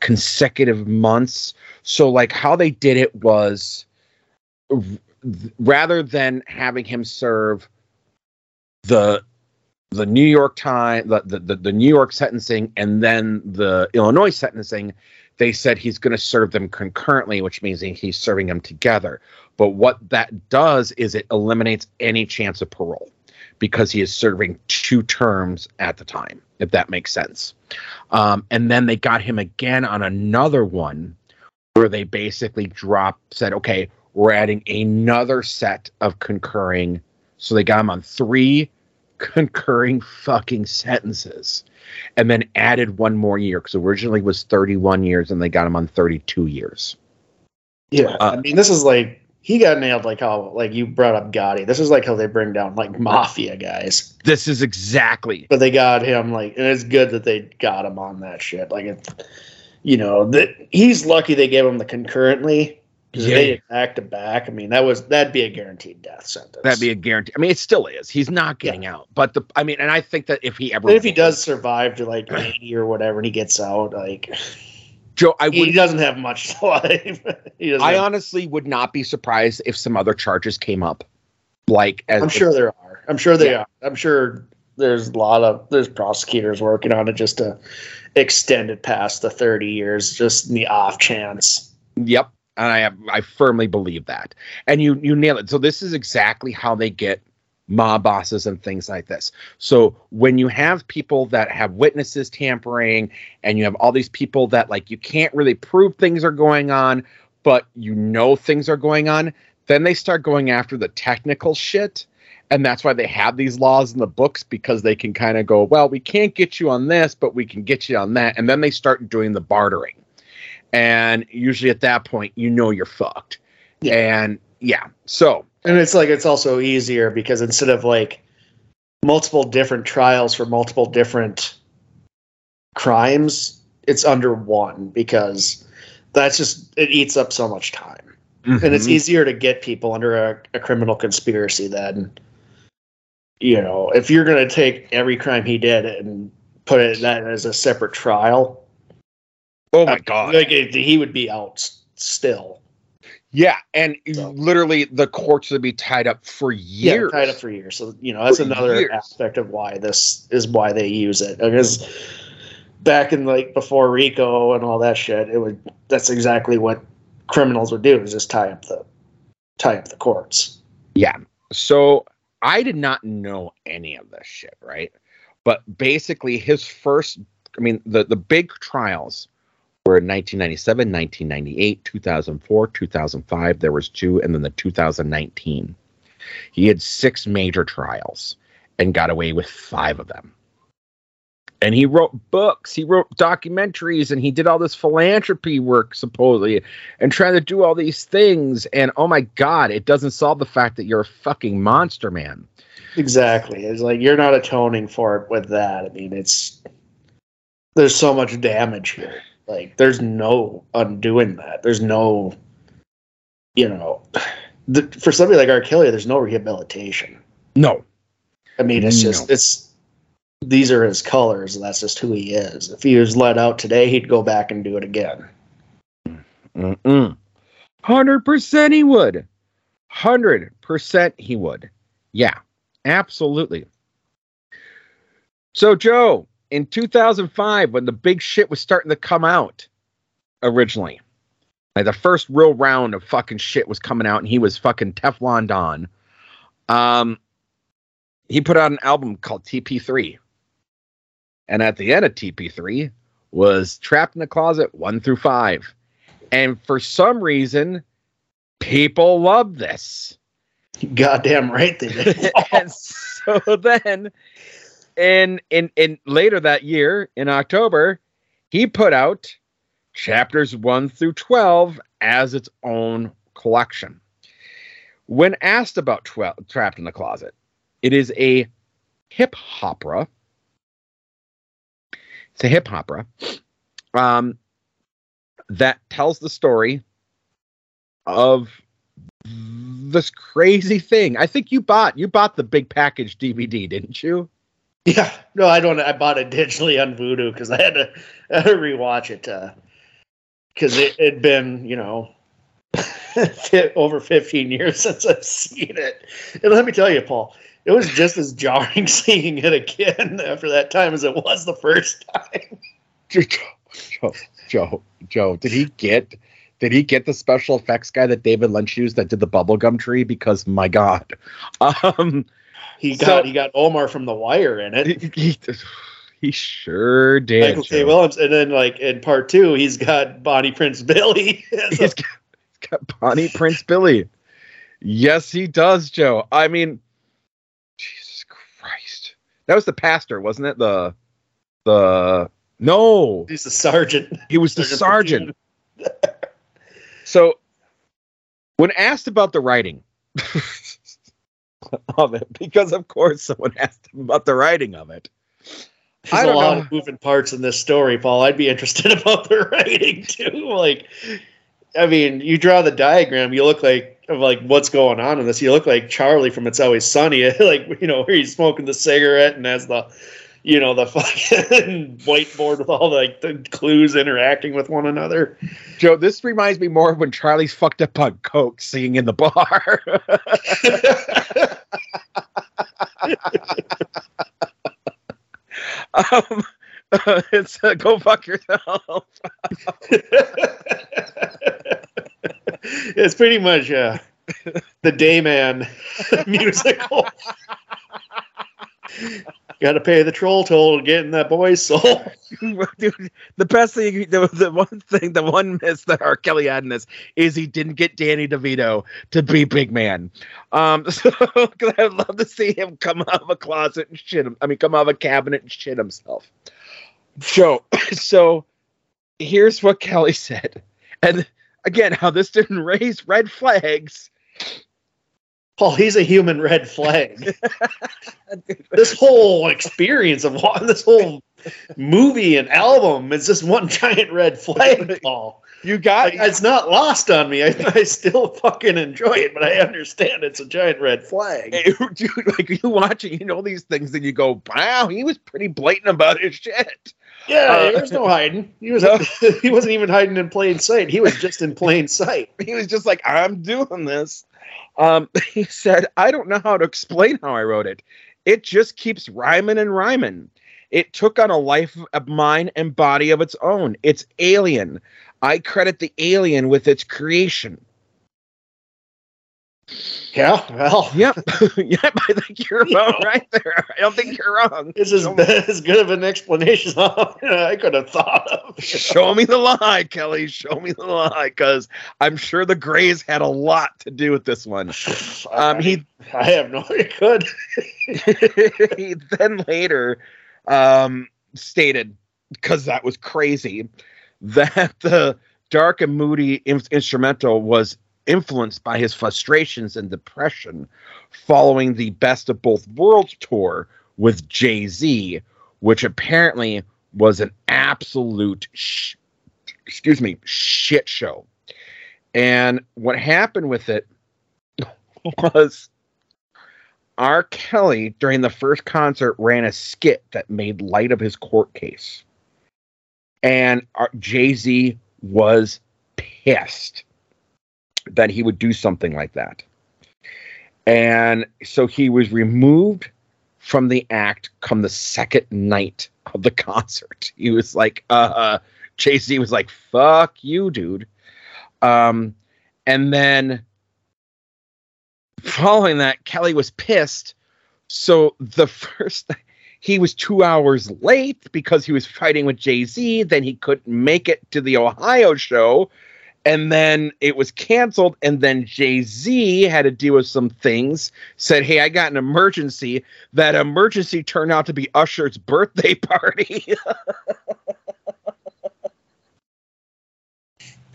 consecutive months so like how they did it was rather than having him serve the the New York time the, the the New York sentencing and then the Illinois sentencing, they said he's going to serve them concurrently, which means he's serving them together. But what that does is it eliminates any chance of parole because he is serving two terms at the time, if that makes sense. Um, and then they got him again on another one where they basically dropped, said, okay, we're adding another set of concurring. So they got him on three concurring fucking sentences and then added one more year because originally was 31 years and they got him on 32 years. Yeah. Uh, I mean, this is like he got nailed like how like you brought up Gotti. This is like how they bring down like mafia guys. This is exactly. But they got him like, and it's good that they got him on that shit. Like it, you know, that he's lucky they gave him the concurrently because yeah. they back to back. I mean, that was that'd be a guaranteed death sentence. That'd be a guarantee. I mean, it still is. He's not getting yeah. out. But the, I mean, and I think that if he ever, if he does survive to like eighty or whatever, and he gets out, like Joe, I he doesn't have much life. I have, honestly would not be surprised if some other charges came up. Like, I'm sure there are. I'm sure they yeah. are. I'm sure there's a lot of there's prosecutors working on it just to extend it past the 30 years, just in the off chance. Yep, and I have, I firmly believe that. And you you nail it. So this is exactly how they get mob bosses and things like this. So when you have people that have witnesses tampering and you have all these people that like you can't really prove things are going on, but you know things are going on, then they start going after the technical shit. And that's why they have these laws in the books because they can kind of go, well, we can't get you on this, but we can get you on that. And then they start doing the bartering. And usually at that point, you know you're fucked. Yeah. And yeah, so and it's like it's also easier because instead of like multiple different trials for multiple different crimes, it's under one because that's just it eats up so much time. Mm-hmm. And it's mm-hmm. easier to get people under a, a criminal conspiracy than you know, if you're going to take every crime he did and put it that as a separate trial. Oh my god! Like it, he would be out still. Yeah, and so. literally the courts would be tied up for years. Yeah, tied up for years. So you know that's for another years. aspect of why this is why they use it because back in like before RICO and all that shit, it would that's exactly what criminals would do is just tie up the tie up the courts. Yeah. So I did not know any of this shit, right? But basically, his first, I mean, the the big trials were in 1997, 1998, 2004, 2005. There was two, and then the 2019. He had six major trials and got away with five of them. And he wrote books, he wrote documentaries, and he did all this philanthropy work, supposedly, and trying to do all these things. And oh my God, it doesn't solve the fact that you're a fucking monster, man. Exactly. It's like you're not atoning for it with that. I mean, it's there's so much damage here. Like, there's no undoing that. There's no, you know, the, for somebody like R. Kelly, there's no rehabilitation. No. I mean, it's just it's these are his colors, and that's just who he is. If he was let out today, he'd go back and do it again. Mm-mm. 100% he would. 100% he would. Yeah, absolutely. So, Joe, in 2005, when the big shit was starting to come out originally, like the first real round of fucking shit was coming out, and he was fucking Teflon Don. Um, he put out an album called TP3. And at the end of TP3 was Trapped in the Closet 1 through 5. And for some reason, people love this. Goddamn right they did. and so then in in in later that year in October, he put out chapters 1 through 12 as its own collection. When asked about 12 Trapped in the Closet, it is a hip opera. It's a hip opera um, that tells the story of this crazy thing. I think you bought you bought the big package DVD, didn't you? Yeah, no, I don't. I bought it digitally on Vudu because I had to, I had to rewatch it because it had been, you know, over 15 years since I've seen it. And let me tell you, Paul, it was just as jarring seeing it again after that time as it was the first time. Joe, Joe, Joe, did he get did he get the special effects guy that David Lynch used that did the bubblegum tree? Because my God. Um He So- got he got Omar from The Wire in it. he, he, he sure did. Michael K. Williams, and then like in part two, he's got Bonnie Prince Billy. a- He's got, he's got Bonnie Prince Billy. Yes, he does, Joe. I mean, Jesus Christ. That was the pastor, wasn't it? The the no, he's the sergeant. he was the Sergeant sergeant. So when asked about the writing of it, because of course someone asked him about the writing of it. There's I a don't lot know. of moving parts in this story, Paul. I'd be interested about the writing too. Like, I mean, you draw the diagram, you look like of like what's going on in this. You look like Charlie from It's Always Sunny, like you know where he's smoking the cigarette and has the, you know, the fucking whiteboard with all like the clues interacting with one another. Joe, this reminds me more of when Charlie's fucked up on coke singing in the bar. um, it's uh, go fuck yourself. it's pretty much uh, the Dayman musical. Got to pay the troll toll to get in that boy's soul. Dude, the best thing, the, the one thing, the one miss that R. Kelly had in this is he didn't get Danny DeVito to be Big Man. Um, so I'd love to see him come out of a closet and shit him. I mean, come out of a cabinet and shit himself. Joe, so here's what Kelly said, and again, how this didn't raise red flags. Paul, he's a human red flag. this whole experience of this whole movie and album is just one giant red flag, Paul. You got Like, it's not lost on me. I, I still fucking enjoy it, but I understand it's a giant red flag. dude, like you watch it, you know these things, and you go, "Wow, he was pretty blatant about his shit." Yeah, Uh, there was no hiding. He was No. he wasn't even hiding in plain sight. He was just in plain sight. He was just like, "I'm doing this." Um, he said, "I don't know how to explain how I wrote it. It just keeps rhyming and rhyming. It took on a life of mind and body of its own. It's alien. I credit the alien with its creation." Yeah, well, Yep, yep. I think you're about right there. I don't think you're wrong. it's as, as good of an explanation as I could have thought of. Show me the lie, Kelly. Show me the lie, because I'm sure the Grays had a lot to do with this one. Um, he I have no idea. Could he then later um, stated, because that was crazy, that the dark and moody in- instrumental was influenced by his frustrations and depression following the Best of Both Worlds tour with Jay Z, which apparently was an absolute sh- excuse me, shit show. And what happened with it was R. Kelly during the first concert ran a skit that made light of his court case. And uh, Jay Z was pissed that he would do something like that. And so he was removed from the act come the second night of the concert. He was like, uh, Jay Z was like, fuck you, dude. Um, and then following that, Kelly was pissed. So the first, he was two hours late because he was fighting with Jay Z. Then he couldn't make it to the Ohio show. And then it was canceled. And then Jay Z had to deal with some things, said, Hey, I got an emergency. That emergency turned out to be Usher's birthday party.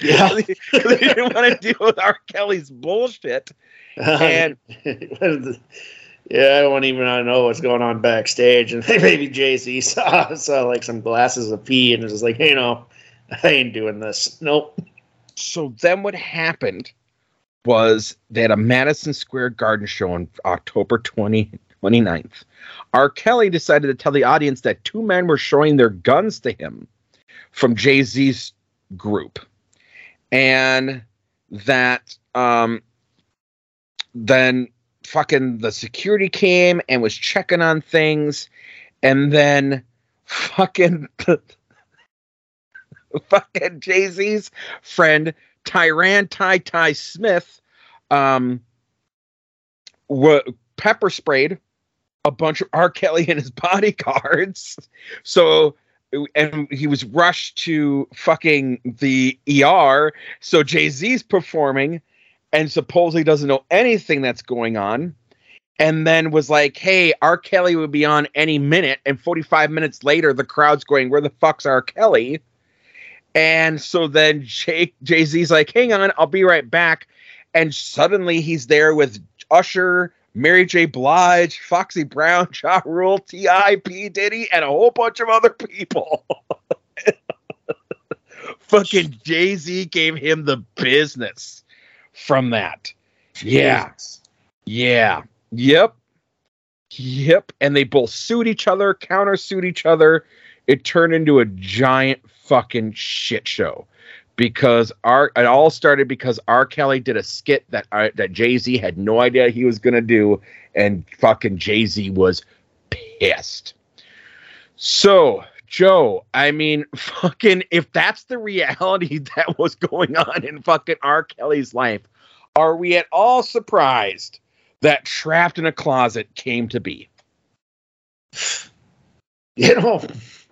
Yeah, they didn't want to deal with R. Kelly's bullshit. And yeah, I don't even know what's going on backstage. And maybe Jay Z saw saw like some glasses of pee and was like, "Hey, no, I ain't doing this. Nope." So then, what happened was they had a Madison Square Garden show on October 20, 29th. R. Kelly decided to tell the audience that two men were showing their guns to him from Jay Z's group and that um, then fucking the security came and was checking on things, and then fucking fucking Jay Z's friend Tyran Ty Ty Smith um, w- pepper sprayed a bunch of R. Kelly and his bodyguards. So and he was rushed to fucking the ER. So Jay Z's performing and supposedly doesn't know anything that's going on. And then was like, hey, R. Kelly would be on any minute. And 45 minutes later, the crowd's going, where the fuck's R. Kelly? And so then Jay Z's like, hang on, I'll be right back. And suddenly he's there with Usher, Mary J. Blige, Foxy Brown, Ja Rule, T.I., P. Diddy, and a whole bunch of other people. Fucking Jay Z gave him the business from that. Yeah. Yeah. Yep. Yep. And they both sued each other, countersued each other. It turned into a giant fucking shit show because our it all started because R. Kelly did a skit that uh, that Jay Z had no idea he was gonna do, and fucking Jay Z was pissed. So Joe, I mean, fucking, if that's the reality that was going on in fucking R. Kelly's life, are we at all surprised that Trapped in a Closet came to be? You know,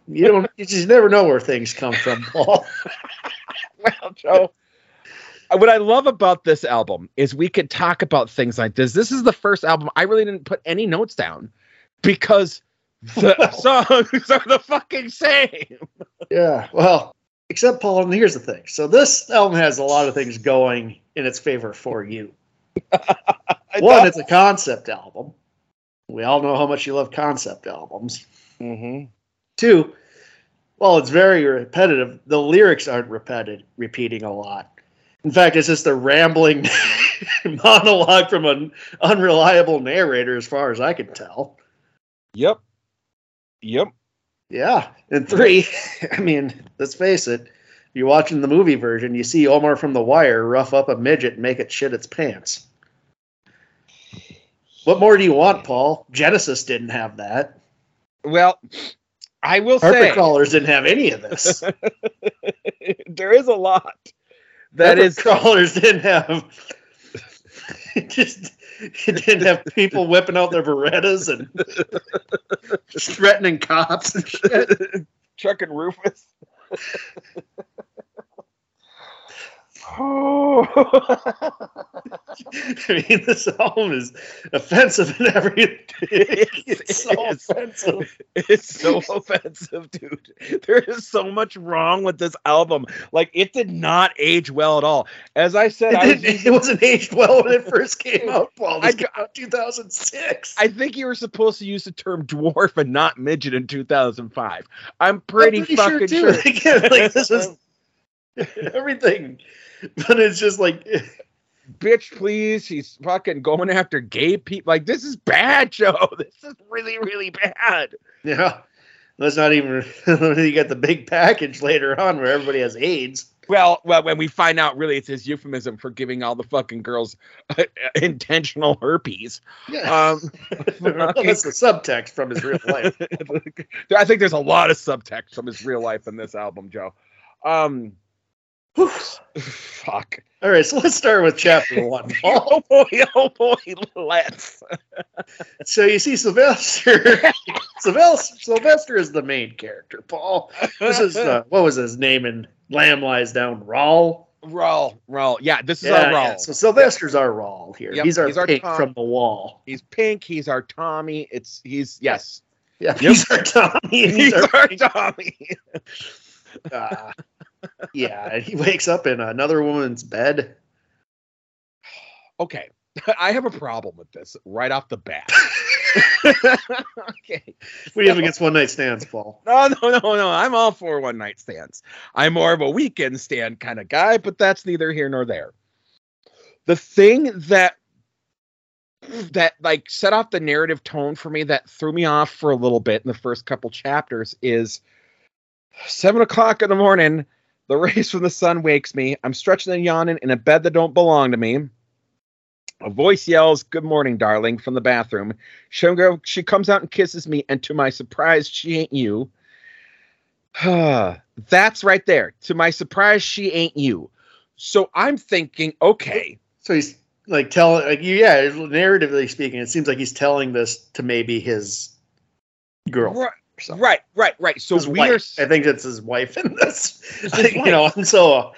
you don't, you just never know where things come from, Paul. well, Joe, what I love about this album is we could talk about things like this. This is the first album I really didn't put any notes down because the songs are the fucking same. Yeah, well, except Paul, and here's the thing. So this album has a lot of things going in its favor for you. One, it's a concept album. We all know how much you love concept albums. Mm-hmm. Two, well, it's very repetitive. The lyrics aren't repeated, repeating a lot. In fact, it's just a rambling monologue from an unreliable narrator, as far as I can tell. Yep. Yep. Yeah. And three, I mean, let's face it, you're watching the movie version, you see Omar from The Wire rough up a midget and make it shit its pants. What more do you want, Paul? Genesis didn't have that. Well, I will Carpet say crawlers didn't have any of this. there is a lot that Carpet is crawlers didn't have it just it didn't have people whipping out their Berettas and just threatening cops and shit. Chuck and Rufus. Oh. I mean, this album is offensive in every. It's- It's so it is. offensive. It's so offensive, dude. There is so much wrong with this album. Like it did not age well at all. As I said, I, It, was didn't- it wasn't aged well when it first came out, Paul. This I- came out 2006. I think you were supposed to use the term dwarf and not midget in 2005. I'm pretty, I'm fucking too. sure. Again, like this was everything. But it's just like Bitch, please. He's fucking going after gay people. Like, this is bad, Joe. This is really, really bad. Yeah. Let's not even you get the big package later on where everybody has AIDS. Well, well, when we find out, really, it's his euphemism for giving all the fucking girls intentional herpes. Yeah. Um, well, that's the subtext from his real life. I think there's a lot of subtext from his real life in this album, Joe. Um. fuck. All right, so let's start with chapter one. Oh boy, oh boy, let's. So you see Sylvester. Sylvester, Sylvester is the main character. Paul. This is uh, what was his name in Lamb Lies Down? Rawl. Rawl, Rawl. Yeah, this is Yeah, our Rawl. yeah. So Sylvester's our Rawl here. Yep, He's our he's our pink Tom. from the wall. He's pink. He's our Tommy. It's he's yes. Yeah, he's our Tommy. He's, He's our our. Tommy. Uh, yeah, he wakes up in another woman's bed. Okay, I have a problem with this right off the bat. okay. We do you have against one night stands, Paul? No, no, no, no. I'm all for one night stands. I'm more of a weekend stand kind of guy, but that's neither here nor there. The thing that that like set off the narrative tone for me that threw me off for a little bit in the first couple chapters is seven o'clock in the morning. The rays from the sun wakes me. I'm stretching and yawning in a bed that don't belong to me. A voice yells, "Good morning, darling," from the bathroom. She, go- she comes out and kisses me, and to my surprise, she ain't you. That's right there. To my surprise, she ain't you. So I'm thinking, okay, So he's like telling, like, yeah, narratively speaking, it seems like he's telling this to maybe his girl. right, something. right, right, right. So His we wife. are. I think it's his wife in this. You know, and so uh,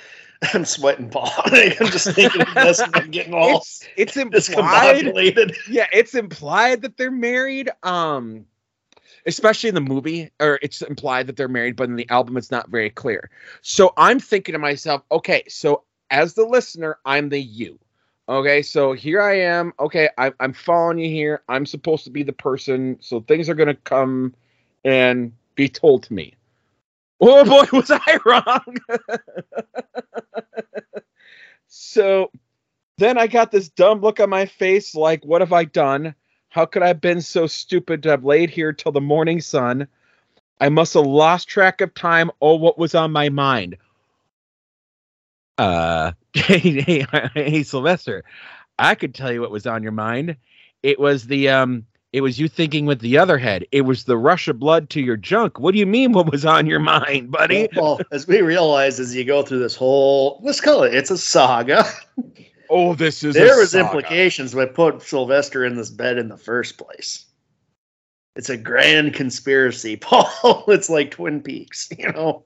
I'm sweating, Paul. I'm just thinking of this and I'm getting all It's, it's implied. yeah, it's implied that they're married. Um, especially in the movie, or it's implied that they're married, but in the album, it's not very clear. So I'm thinking to myself, okay, so as the listener, I'm the you. Okay, so here I am. Okay, I, I'm following you here. I'm supposed to be the person, so things are gonna come and be told to me. Oh boy, was I wrong? so then I got this dumb look on my face, like, what have I done? How could I have been so stupid to have laid here till the morning sun? I must have lost track of time. Oh, what was on my mind? Uh, hey, hey, hey, Sylvester, I could tell you what was on your mind. It was the um, it was you thinking with the other head. It was the rush of blood to your junk. What do you mean? What was on your mind, buddy? Well, as we realize as you go through this whole, let's call it, it's a saga. Oh, this is there was saga. implications by put Sylvester in this bed in the first place. It's a grand conspiracy, Paul. It's like Twin Peaks, you know.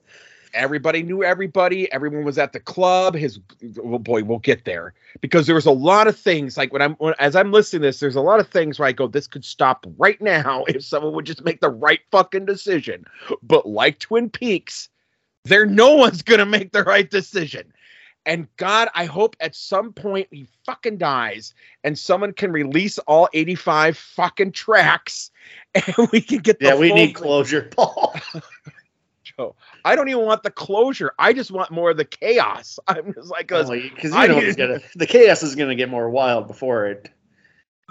Everybody knew everybody. Everyone was at the club. His oh boy we'll get there. Because there was a lot of things like when i'm when, as i'm listening to this there's a lot of things where i go this could stop right now if someone would just make the right fucking decision. But like twin peaks there no one's gonna make the right decision. And god i hope at some point he fucking dies and someone can release all 85 fucking tracks and we can get the Yeah, we need closure, Paul. I don't even want the closure. I just want more of the chaos. I'm just like, Because I you know gonna, the chaos is going to get more wild before it.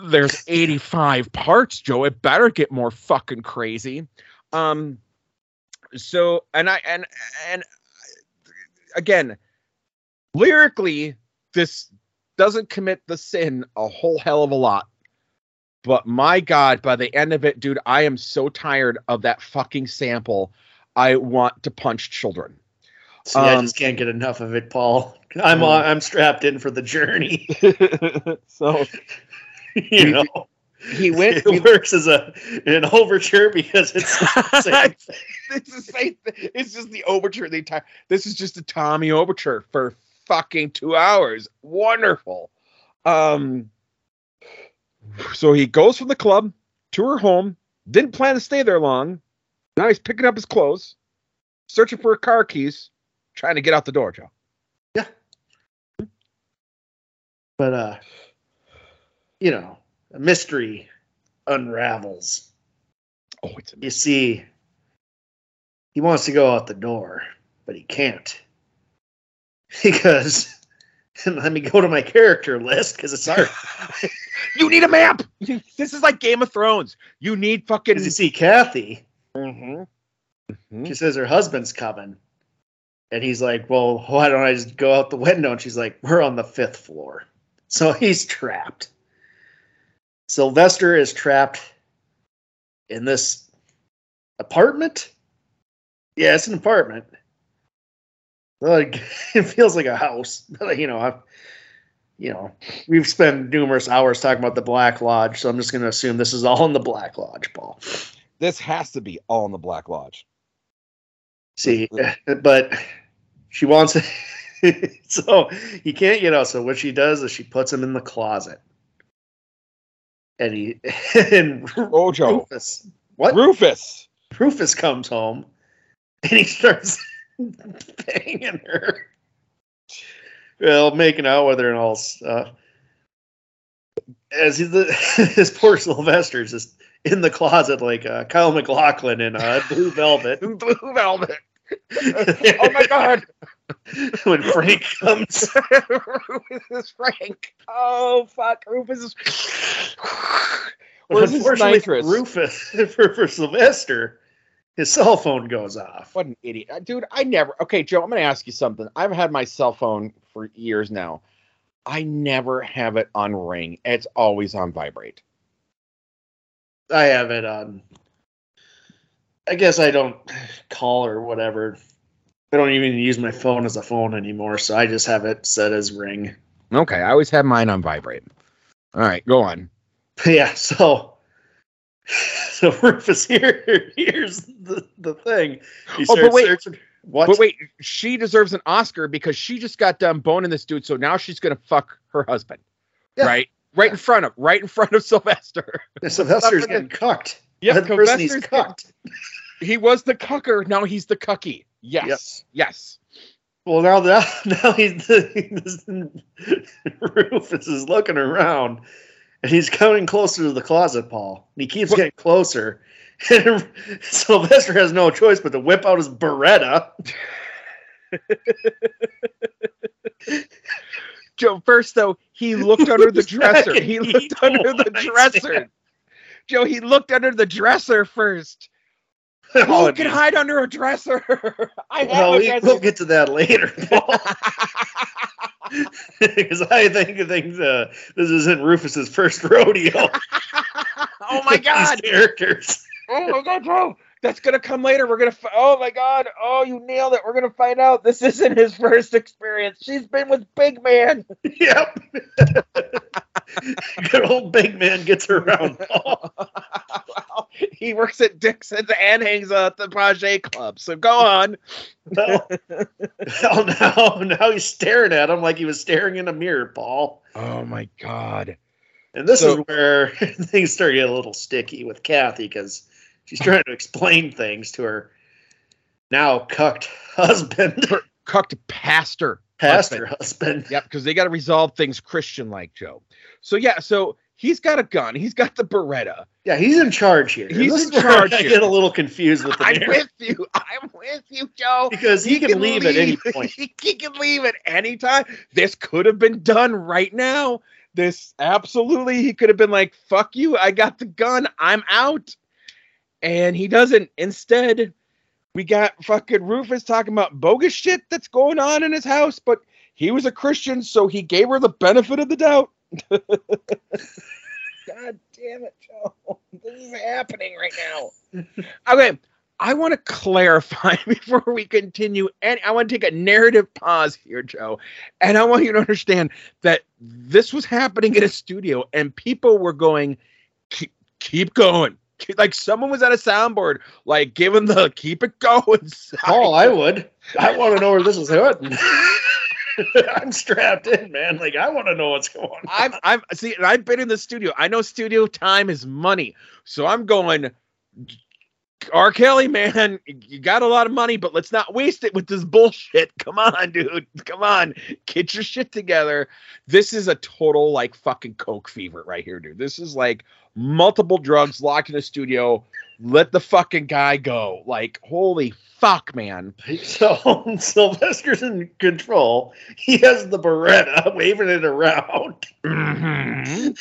there's 85 parts, Joe. It better get more fucking crazy. Um, so and I and and again, lyrically, this doesn't commit the sin a whole hell of a lot. But my God, by the end of it, dude, I am so tired of that fucking sample. I want to punch children. See, I Um, just can't get enough of it, Paul. I'm Um, I'm strapped in for the journey. so you know, he went. it works as a an overture because it's the same it's the same thing. It's just the overture. The entire. This is just a Tommy overture for fucking two hours. Wonderful. Um. So he goes from the club to her home. Didn't plan to stay there long. Now he's picking up his clothes, searching for car keys, trying to get out the door. Joe. Yeah. But uh, you know, a mystery unravels. Oh, it's a You see, he wants to go out the door, but he can't because let me go to my character list because it's hard. You need a map. This is like Game of Thrones. You need fucking. You see Kathy, Mhm. Mhm. she says her husband's coming. And he's like, Well, why don't I just go out the window? And she's like, We're on the fifth floor. So he's trapped. Sylvester is trapped in this apartment. Yeah, it's an apartment. Like it feels like a house. You know, I've you know, we've spent numerous hours talking about the Black Lodge, so I'm just gonna assume this is all in the Black Lodge, Paul. This has to be all in the Black Lodge. See, but she wants it. so he can't get out. So what she does is she puts him in the closet, and he and Ojo. Rufus, what Rufus. Rufus comes home, and he starts banging her, well, making out with her and all stuff. As he's the his poor Sylvester's just in the closet like uh, Kyle MacLachlan in uh, Blue Velvet. Blue Velvet. oh my god. when Frank comes. Rufus is Frank. Oh fuck. Rufus is Where's Unfortunately, for Rufus for, for Sylvester, his cell phone goes off. What an idiot. Uh, Dude, I never okay, Joe, I'm gonna ask you something. I've had my cell phone for years now. I never have it on ring. It's always on vibrate. I have it on. I guess I don't call or whatever. I don't even use my phone as a phone anymore, so I just have it set as ring. Okay, I always have mine on vibrate. All right, go on. Yeah, so so Rufus here here's the, the thing. He Oh, but wait. searching. But wait, she deserves an Oscar because she just got done boning this dude, so now she's gonna fuck her husband. Yeah. Right? Right in front of right in front of Sylvester. Sylvester's getting cucked. Yep, By the person he's Sylvester's cucked. He was the cucker, now he's the cucky. Yes. Yes. Well, now that now he's Rufus is looking around, and he's coming closer to the closet, Paul. And he keeps What- getting closer. And Sylvester has no choice but to whip out his Beretta. Joe, first though, he looked under the dresser. He He looked under the dresser. understand. Joe, he looked under the dresser first. Oh, Who can hide under a dresser? I have well, a we, dresser. we'll get to that later, Paul, because I think I think uh, this isn't Rufus's first rodeo. oh my god! characters. Oh my god, Joe! That's gonna come later. We're gonna. Fi- oh my god! Oh, you nailed it. We're gonna find out. This isn't his first experience. She's been with Big Man. Yep. Good old big man gets around. Paul. Well, he works at Dixon's and hangs out at the Page Club. So go on. Well, well, oh, now, now he's staring at him like he was staring in a mirror, Paul. Oh my god. And this So- is where things start getting a little sticky with Kathy because she's trying to explain things to her now cucked husband, Cucked pastor. pastor husband. Yep, because they got to resolve things Christian like Joe. So yeah, so he's got a gun. He's got the Beretta. Yeah, he's in charge here. He's this in charge I get a little confused with the. I'm narrative with you. I'm with you, Joe. because he, can, leave, at any point. He, he can leave at any time. This could have been done right now. This absolutely, he could have been like, "Fuck you! I got the gun. I'm out." And he doesn't. Instead, we got fucking Rufus talking about bogus shit that's going on in his house. But he was a Christian, so he gave her the benefit of the doubt. God damn it, Joe! This is happening right now. Okay, I want to clarify before we continue, and I want to take a narrative pause here, Joe. And I want you to understand that this was happening in a studio, and people were going, "Keep, going." Like someone was at a soundboard, like giving the "keep it going." sign. Oh, I would. I want to know where this is heading. I'm strapped in, man. Like I want to know what's going on. I'm, I'm see, and I've been in the studio. I know studio time is money, so I'm going. R. Kelly, man, you got a lot of money, but let's not waste it with this bullshit. Come on, dude. Come on. Get your shit together. This is a total like fucking coke fever right here, dude. This is like multiple drugs locked in a studio let the fucking guy go. Like, holy fuck, man. So Sylvester's in control. He has the Beretta waving it around. Mhm.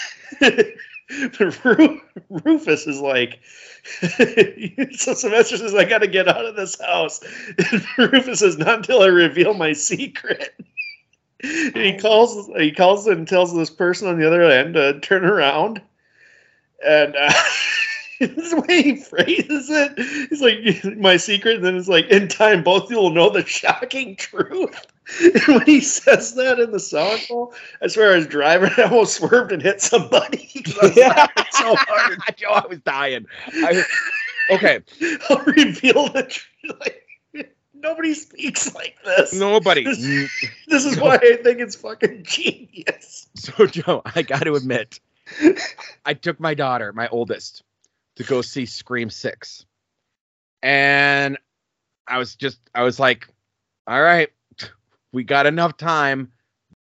Ru- Rufus is like, so Sylvester says, I got to get out of this house. And Rufus says, Not until I reveal my secret. And he calls, he calls and tells this person on the other end to turn around. And uh, this way he phrases it, he's like, My secret. And then it's like, In time, both of you will know the shocking truth. And when he says that in the song, Paul, I swear I was driving, I almost swerved and hit somebody. I laughing so hard. Joe, I was dying. I, okay, I'll reveal the truth. Like, nobody speaks like this. nobody. This, this is why I think it's fucking genius. So, Joe, I got to admit, I took my daughter, my oldest, to go see Scream 6. And I was just, I was like, all right, we got enough time.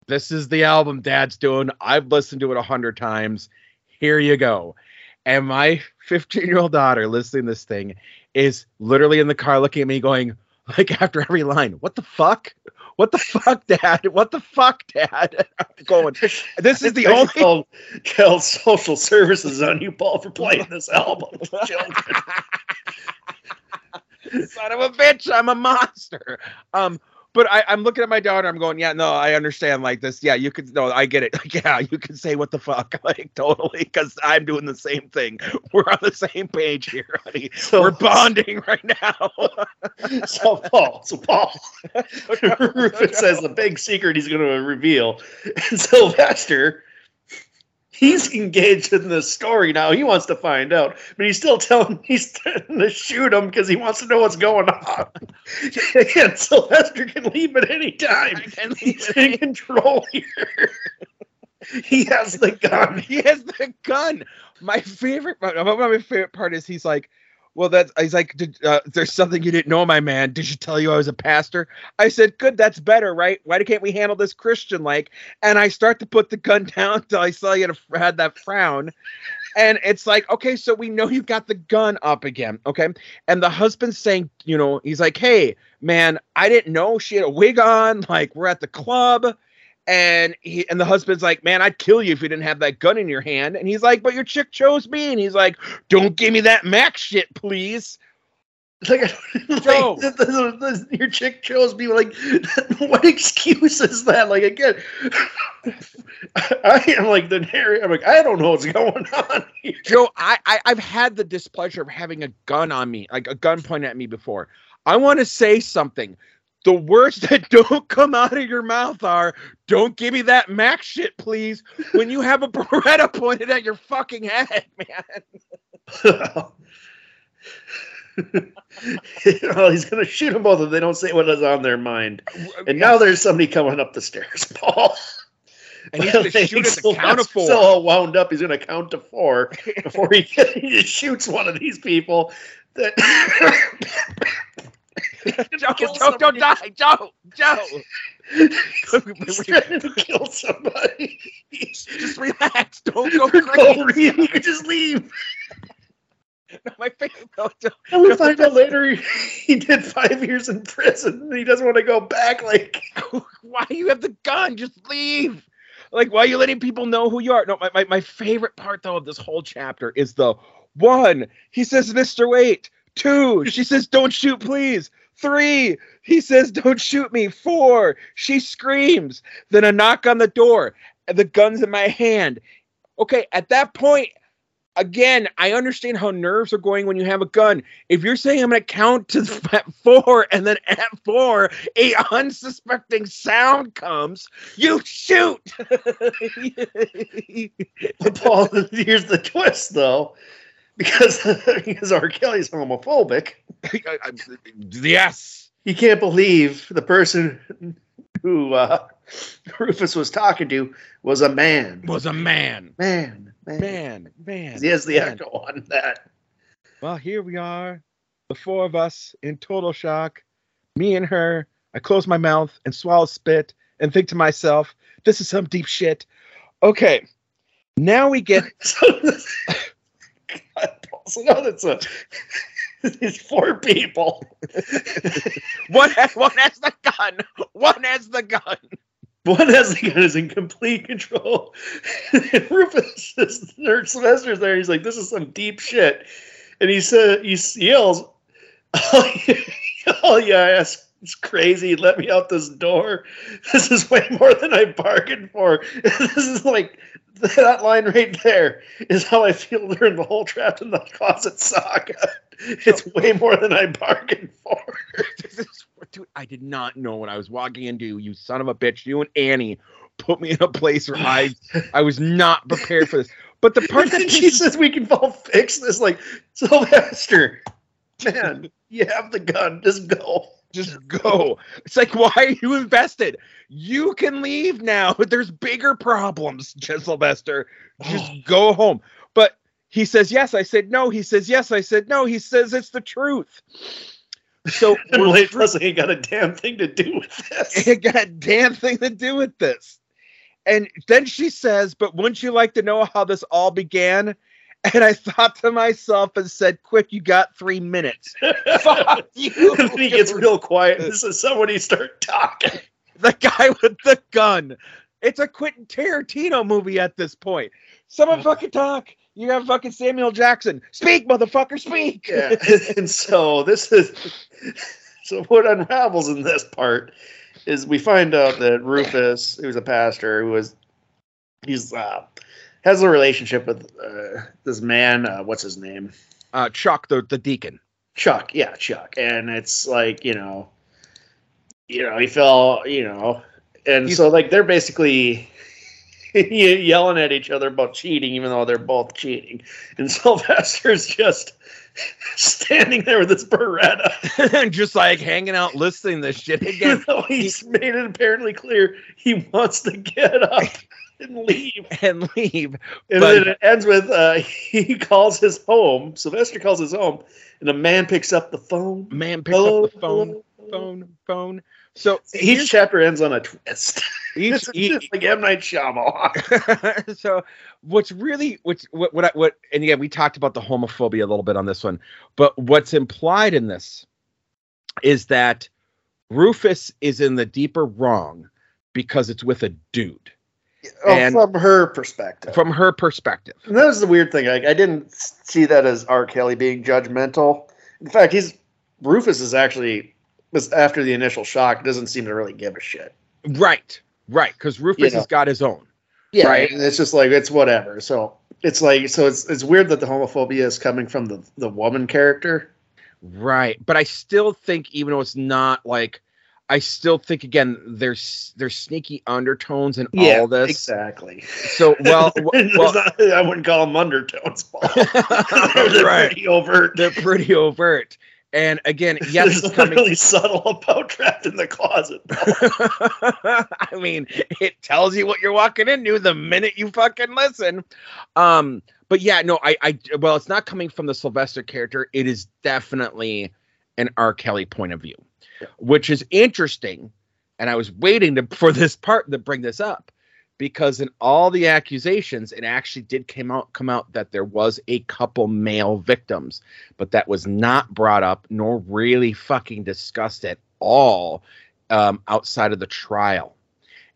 This is the album dad's doing. I've listened to it a hundred times. Here you go. And my 15 year old daughter listening to this thing is literally in the car looking at me going, like after every line, what the fuck? What the fuck, dad? What the fuck, dad? I'm going, this is the only called, called social services on you, Paul, for playing this album son of a bitch i'm a monster um but I, I'm looking at my daughter. I'm going, yeah, no, I understand. Like this, yeah, you could, no, I get it. Like, yeah, you can say what the fuck, like totally, because I'm doing the same thing. We're on the same page here, honey. So, We're bonding right now. so Paul, so Paul, Rufus has a big secret he's going to reveal. And Sylvester, he's engaged in this story now. He wants to find out, but he's still telling he's threatening to shoot him because he wants to know what's going on. and Sylvester can leave at any time. He's in any- control here. he has the gun. he has the gun. My favorite, my, my favorite part is he's like, well, that's he's like, uh, there's something you didn't know, my man. Did you tell you I was a pastor? I said, good, that's better, right? Why can't we handle this Christian like? And I start to put the gun down until I saw you had that frown. And it's like, okay, so we know you got the gun up again, okay? And the husband's saying, you know, he's like, hey, man, I didn't know she had a wig on. Like, we're at the club and he and the husband's like, "Man, I'd kill you if you didn't have that gun in your hand." And he's like, "But your chick chose me." And he's like, "Don't give me that Mac shit, please." Like, like Joe. the- the- the- your chick chose me. Like, what excuse is that? Like, again, I am like the narrator. I'm like, I don't know what's going on here. Joe, I, I I've had the displeasure of having a gun on me, like a gun pointed at me before. I want to say something. The words that don't come out of your mouth are, "Don't give me that Mac shit, please." When you have a Beretta pointed at your fucking head, man. well, he's gonna shoot them both if they don't say what is on their mind. And now there's somebody coming up the stairs, Paul. and he's gonna shoot at the count of four. Still all wound up. He's gonna count to four before he, he shoots one of these people. That Joe, Joe, don't die, Joe, Joe. He's trying to kill somebody. Just relax. Don't go Go crazy. leave. You could just leave. No, My favorite. No, And we find out later he, he did five years in prison and he doesn't want to go back. Like, why you have the gun? Just leave. Like, why are you letting people know who you are? No, my, my, my favorite part though of this whole chapter is the one. He says, Mr. Wait. Two. She says, Don't shoot, please. Three. He says, Don't shoot me. Four. She screams. Then a knock on the door. The gun's in my hand. Okay, at that point, again, I understand how nerves are going when you have a gun. If you're saying I'm going to count to four and then at four, a unsuspecting sound comes, you shoot. Paul, here's the twist though. Because, because R. Kelly's homophobic. yes. He can't believe the person who uh, Rufus was talking to was a man. Was a man. Man, man. Man, man. He has the man. echo on that. Well, here we are, the four of us in total shock. Me and her. I close my mouth and swallow spit and think to myself, this is some deep shit. Okay. Now we get Paul. So that's a it's four people. one has, one has the gun. One has the gun. One has the gun is in complete control. and Rufus is or Sylvester's there. He's like, "This is some deep shit," and he said, he yells, "Oh yeah, oh, yeah it's, crazy. Let me out this door. This is way more than I bargained for. this is like." That line right there is how I feel during the whole trapped in the closet saga. It's way more than I bargained for. Dude, I did not know what I was walking into. You son of a bitch. You and Annie put me in a place where I I was not prepared for this. But the part that she says we can all fix this. Like Sylvester, man, you have the gun. Just go. just go. It's like, why are you invested? You can leave now. There's bigger problems, Sylvester. Just go home. But he says yes. I said no. He says yes. I said no. He says it's the truth. So And we're Blade through- Leslie ain't got a damn thing to do with this. it got a damn thing to do with this. And then she says, But wouldn't you like to know how this all began? And I thought to myself and said, Quick, you got three minutes. Fuck you. then he gets real quiet and says, Somebody start talking. the guy with the gun. It's a Quentin Tarantino movie at this point. Someone fucking talk. You have fucking Samuel Jackson. Speak, motherfucker, speak. Yeah. and so this is so what unravels in this part is we find out that Rufus, who's a pastor, who was he's uh has a relationship with uh, this man, uh, what's his name? Uh, Chuck, the, the deacon. Chuck, yeah, Chuck. And it's like, you know, you know, he fell, you know, and He's- so like they're basically yelling at each other about cheating, even though they're both cheating. And Sylvester's just standing there with his Beretta. and Just like hanging out listening to this shit again. Even though he's made it apparently clear he wants to get up and leave. and leave. And But- then it ends with uh, he calls his home. Sylvester calls his home, and a man picks up the phone. Man picks Hello, up the phone, hello, hello. phone, phone. So Each chapter ends on a twist. each, It's each, like M Night Shyamalan. so what's really what's what what I, what and again we talked about the homophobia a little bit on this one, but what's implied in this is that Rufus is in the deeper wrong because it's with a dude Oh, And- from her perspective. from her perspective. and that was the weird thing. Like, I didn't see that as R. Kelly being judgmental. In fact, he's Rufus is actually after the initial shock doesn't seem to really give a shit. Right, right, because Rufus know. has got his own. Yeah, Right. And it's just like it's whatever. So it's like so it's it's weird that the homophobia is coming from the the woman character. Right, but I still think even though it's not like. I still think again there's there's sneaky undertones in all this. exactly. So well, well not- I wouldn't call them undertones. They're right. pretty overt. they're pretty overt. And again, yes, There's it's coming. really subtle about trapped in the closet. I mean, it tells you what you're walking into the minute you fucking listen. Um, but yeah, no, I, I, well, it's not coming from the Sylvester character. It is definitely an R. Kelly point of view, Yeah. Which is interesting. And I was waiting to, for this part to bring this up because in all the accusations, it actually did come out come out that there was a couple male victims, but that was not brought up nor really fucking discussed at all um, outside of the trial,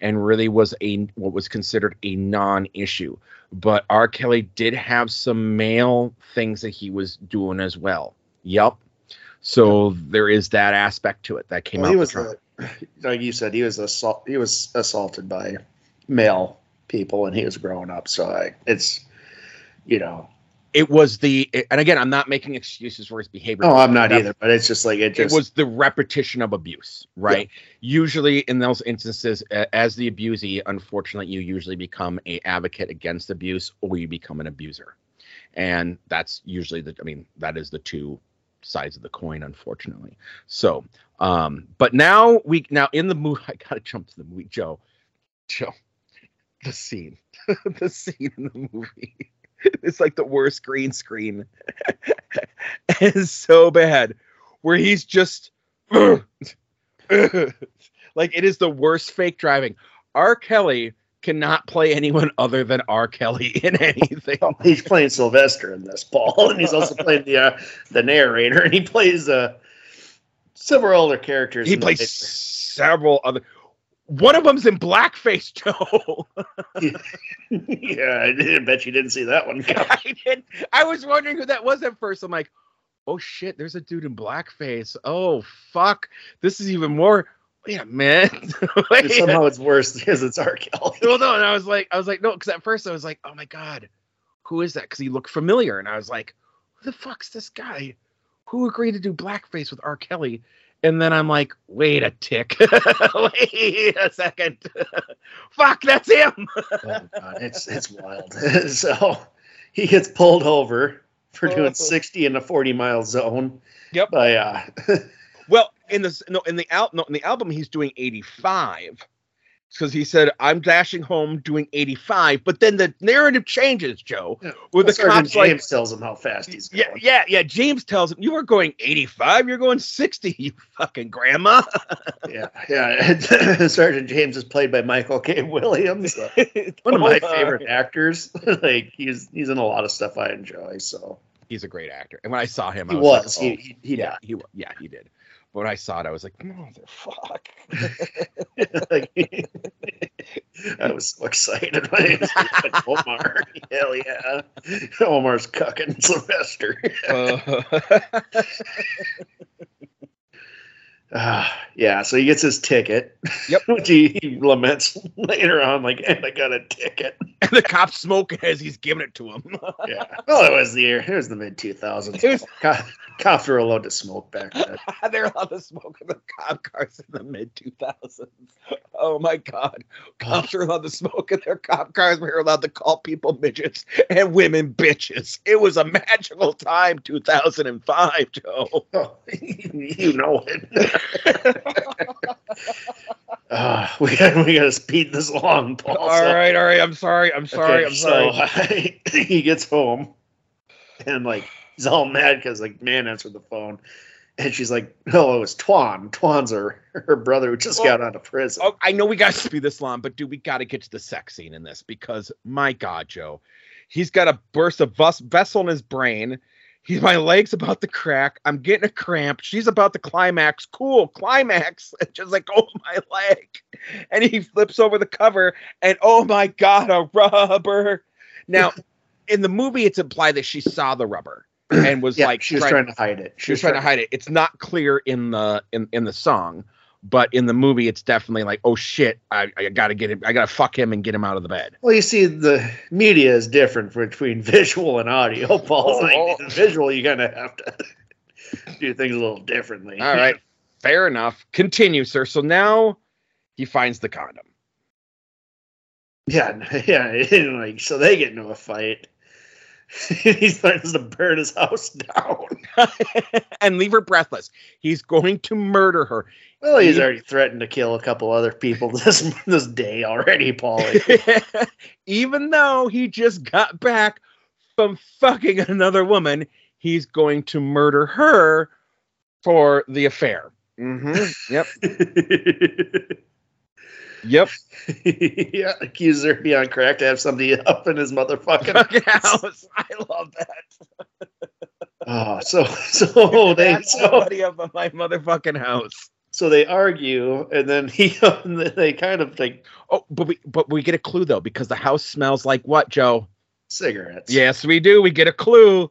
and really was a what was considered a non-issue. But R. Kelly did have some male things that he was doing as well. Yep. So there is that aspect to it that came Well, out. he was, uh, like you said, he was assault. He was assaulted by male people when he was growing up. So I, it's, you know, it was the and again i'm not making excuses for his behavior no, I'm not That- either. But it's just like it it was the repetition of abuse right usually in those instances as the abusee unfortunately you usually become a advocate against abuse or you become an abuser and that's usually the i mean that is the two sides of the coin unfortunately. So um but now we now in the movie i gotta jump to the movie. Joe joe the scene the scene in the movie. It's like the worst green screen. It's so bad where he's just like it is the worst fake driving. R. Kelly cannot play anyone other than R. Kelly in anything. He's playing Sylvester in this, Paul, and he's also playing the uh, the narrator, and he plays uh, several other characters. He plays several other. One of them's in blackface, Joe. yeah, I did- bet you didn't see that one. I did. I was wondering who that was at first. I'm like, oh shit, there's a dude in blackface. Oh fuck, this is even more. Wait a minute. Wait. Somehow it's worse because it's R. Kelly. well, no, and I was like, I was like, no, because at first I was like, oh my god, who is that? Because he looked familiar, and I was like, who the fuck's this guy? Who agreed to do blackface with R. Kelly? And then I'm like, wait a tick, wait a second, fuck, that's him. oh god, it's it's wild. so he gets pulled over for Oh. doing 60 in a 40 mile zone. Yep. By uh, in this no in the al- no, in the album he's doing 85 because he said I'm dashing home doing 85, but then the narrative changes, Joe. With the Sergeant cops like James tells him how fast he's going. yeah, yeah. yeah. James tells him you are going 85, you're going 60, you fucking grandma. yeah, yeah. Sergeant James is played by Michael K. Williams, uh, one of my Oh, favorite actors. like he's he's in a lot of stuff I enjoy. So He's a great actor, and when I saw him, he I was. was. He like, he, oh, he yeah, he yeah he did. But when I saw it, I was like, motherfuck. I was so excited when it was like, Omar. Hell yeah. Omar's cucking Sylvester. Uh, Ah, yeah, so he gets his ticket. Yep. Which he, he laments later on, like, and I got a ticket. and the cop's smoking as he's giving it to him. Yeah. Well, it was the year. It was the mid 2000s. Was- Cop, cops were allowed to smoke back then. They're allowed to smoke in the cop cars in the mid 2000s. Oh my God. Cops were allowed to smoke in their cop cars. We were allowed to call people midgets and women bitches. It was a magical time, 2005, Joe. Oh, you know it. Ah, we got we got to speed this along, Paul. All so- right, all right. I'm sorry. I'm sorry. Okay, I'm sorry. So he gets home and like he's all mad because like man answered the phone. And she's like, "No, it was Twan. Twan's her her brother who just Well, got out of prison." Oh, I know we got to speed this along, but dude, we got to get to the sex scene in this because my God, Joe, he's got a burst of bus- vessel in his brain. He's my leg's about to crack. I'm getting a cramp. She's about to climax. Cool, climax. And just like, oh my leg. And he flips over the cover, and oh my God, a rubber. Now, in the movie, it's implied that she saw the rubber and was yeah, like, she was trying to hide it. she was trying to hide it. It's not clear in the in in the song, but in the movie, it's definitely like, oh shit, I, I gotta get him, I gotta fuck him and get him out of the bed. Well, you see, the media is different between visual and audio, oh, Paul. Oh, Like, oh. visual, you kind of have to do things a little differently. All right, fair enough. Continue, sir. So now he finds the condom. Yeah, yeah. like, so they get into a fight. he threatens to burn his house down. and leave her breathless. He's going to murder her. Well, he's He- already threatened to kill a couple other people this this day already, Paul. Even though he just got back from fucking another woman, he's going to murder her for the affair. Mm-hmm. Yep. Yep. yeah, of being on crack to have somebody up in his motherfucking Fucking house. I love that. Oh, so so they That's so, somebody up in my motherfucking house. so they argue, and then he and then they kind of like Oh, but we but we get a clue though because the house smells like what, Joe? cigarettes. Yes, we do. We get a clue.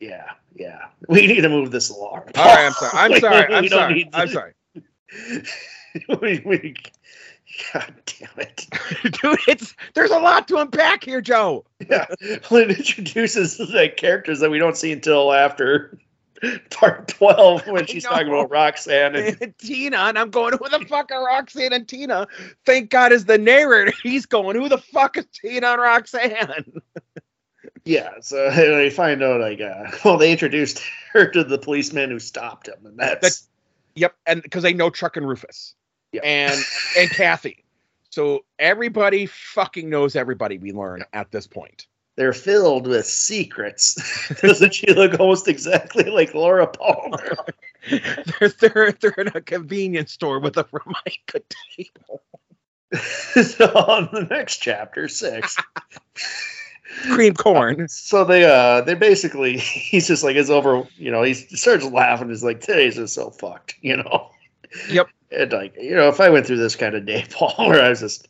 yeah, yeah. We need to move this along. All right, I'm sorry. I'm Like, sorry. I'm sorry. I'm sorry. we, we, God damn it! Dude, it's there's a lot to unpack here, Joe. Yeah, well, it introduces like characters that we don't see until after part twelve when she's talking about Roxanne and Tina, and I'm going, who the fuck are Roxanne and Tina? Thank God is the narrator. He's going, who the fuck is Tina and Roxanne? yeah. So and I find out like, uh, well, they introduced her to the policeman who stopped him, and that's That's- Yep, and because they know Chuck and Rufus. Yeah. And and Kathy. So everybody fucking knows everybody we learn at this point. they're filled with secrets. Doesn't she look almost exactly like Laura Palmer? they're, they're they're in a convenience store with a Formica table. so on the next chapter, six. Cream corn. So they uh they basically he's just like it's over you know he starts laughing he's like today's just so fucked you know Yep. And like you know if I went through this kind of day Paul where I was just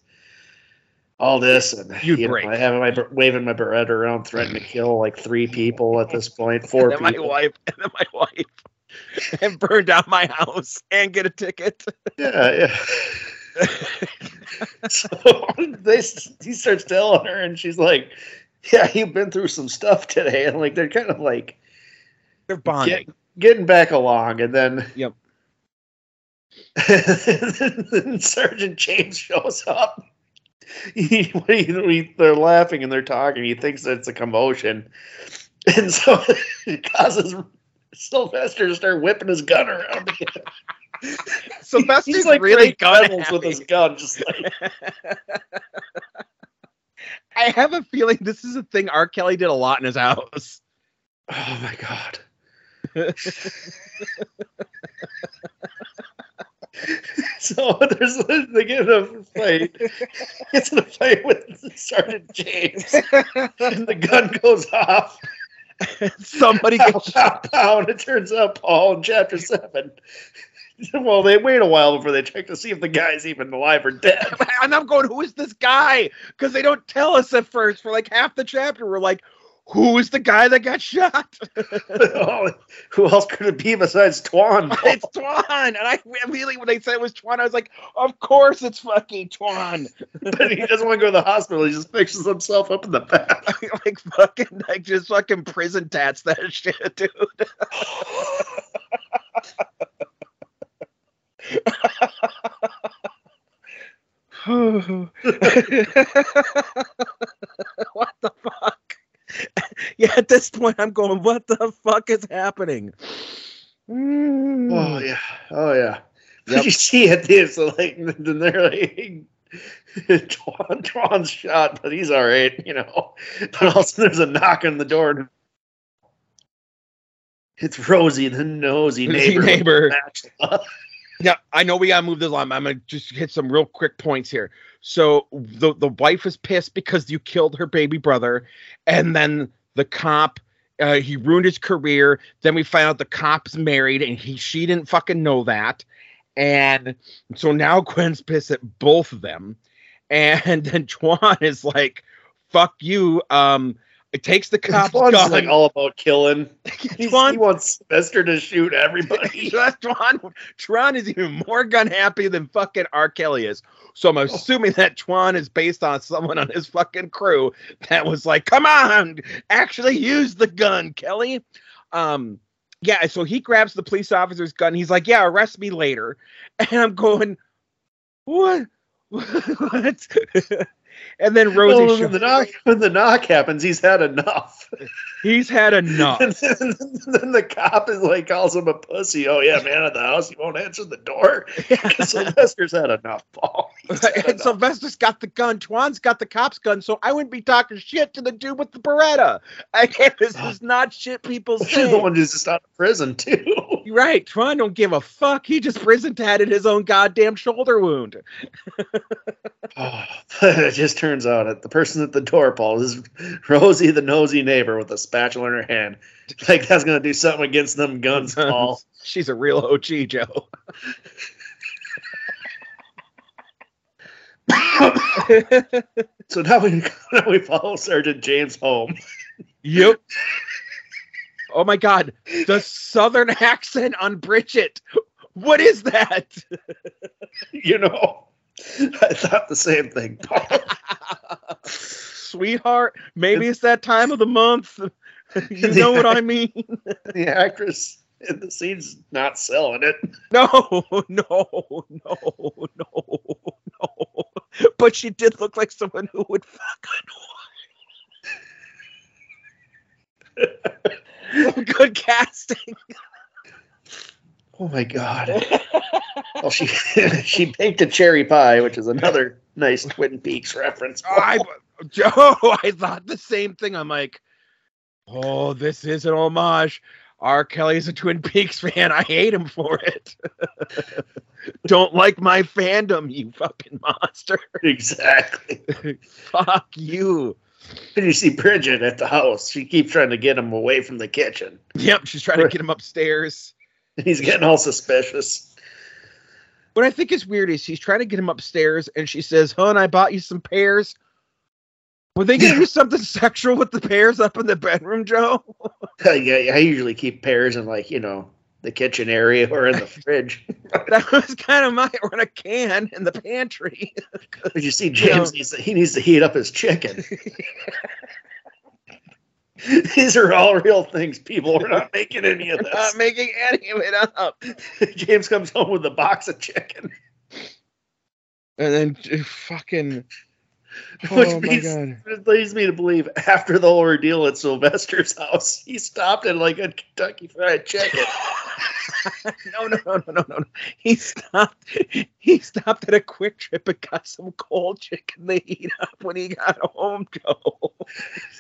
all this and You'd you know, break. I having my waving my Beretta around threatening to kill like three people at this point four and then my wife, and then my wife, and burn down my house and get a ticket. yeah yeah so they he starts telling her and she's like yeah you've been through some stuff today and like they're kind of like They're bonding. Get- getting back along, and then Yep. Then Sergeant James shows up. He, he- he- they're laughing and they're talking. He thinks that it's a commotion, and so it causes Sylvester to start whipping his gun around. Again. Sylvester's He's like really gun with his gun, just like I have a feeling this is a thing R. Kelly did a lot in his house. oh my god. so there's they get in a fight. Gets in a fight with Sergeant James, and the gun goes off. Somebody gets shot down. it turns out Paul in chapter seven. Well, they wait a while before they check to see if the guy's even alive or dead. and I'm going, who is this guy? Because they don't tell us at first. For like half the chapter, we're like, who is the guy that got shot? Oh, Who else could it be besides Twan? it's Twan. And I immediately, when they said it was Twan, I was like, of course it's fucking Twan. but he doesn't want to go to the hospital. He just fixes himself up in the back. like fucking, like just fucking prison tats that shit, dude. what the fuck? Yeah, at this point, I'm going, what the fuck is happening? Mm. Oh yeah, oh yeah. Yep. You see it there, so like then they're like Twan, Twan's shot, but he's all right, you know. But also there's a knock on the door. and It's Rosie, the nosy Nosy neighbor. neighbor. Yeah, I know we gotta move this on. I'm gonna just hit some real quick points here. So the the wife is pissed because you killed her baby brother, and then the cop, uh, he ruined his career. Then we find out the cop's married, and he she didn't fucking know that, and so now Gwen's pissed at both of them, and then Twan is like, "Fuck you." Um, it takes the cop's Twan's gun. like all about killing. He wants Sylvester to shoot everybody. Twan, Twan is even more gun happy than fucking R. Kelly is. So I'm assuming that Twan is based on someone on his fucking crew that was like, "Come on, actually use the gun, Kelly." Um, yeah. So he grabs the police officer's gun. He's like, "Yeah, arrest me later," and I'm going, "What? what?" And then Rosie, Well, when the knock when the knock happens, he's had enough. he's had enough. and then, then the cop is like calls him a pussy. Oh yeah, man at the house, you won't answer the door. Sylvester's had enough, Paul. Oh, he's had and enough. Sylvester's got the gun. Twan's got the cop's gun, so I wouldn't be talking shit to the dude with the Beretta. Again, this is not shit people the one who's just out of prison too. You're right. Twan don't give a fuck. He just prison tatted his own goddamn shoulder wound. Oh, but turns out the person at the door, Paul, is Rosie, the nosy neighbor with a spatula in her hand. Like that's gonna do something against them guns, Paul. She's a real OG, Joe. So now we now we follow Sergeant James home. yep. Oh my god, the southern accent on Bridget. What is that? You know, I thought the same thing, Paul. Sweetheart, maybe it's that time of the month. You know what I mean? the actress in the scene's not selling it. No, no, no, no, no. But she did look like someone who would fucking Good casting. Oh my god. well, she she baked a cherry pie, which is another nice Twin Peaks reference. Oh, I, Joe, I thought the same thing. I'm like, oh, this is an homage. R. Kelly's a Twin Peaks fan. I hate him for it. Don't like my fandom, you fucking monster. Exactly. Fuck you. And you see Bridget at the house. She keeps trying to get him away from the kitchen. Yep, she's trying to get him upstairs. He's getting all suspicious. What I think is weird is she's trying to get him upstairs and she says, Hon, I bought you some pears. Were they gonna do something sexual with the pears up in the bedroom, Joe? Uh, yeah, I usually keep pears in like, you know, the kitchen area or in the fridge. that was kind of my or in a can in the pantry. But you see, James needs to, he needs to heat up his chicken. These are all real things, people. We're not making any of this. Not making any of it up. James comes home with a box of chicken, And then fucking oh my means god. leads me to believe after the whole ordeal at Sylvester's house, he stopped at like a Kentucky Fried Chicken. no, no, no, no, no, no. He stopped. He stopped at a QuikTrip and got some cold chicken to heat up when he got home, Joe.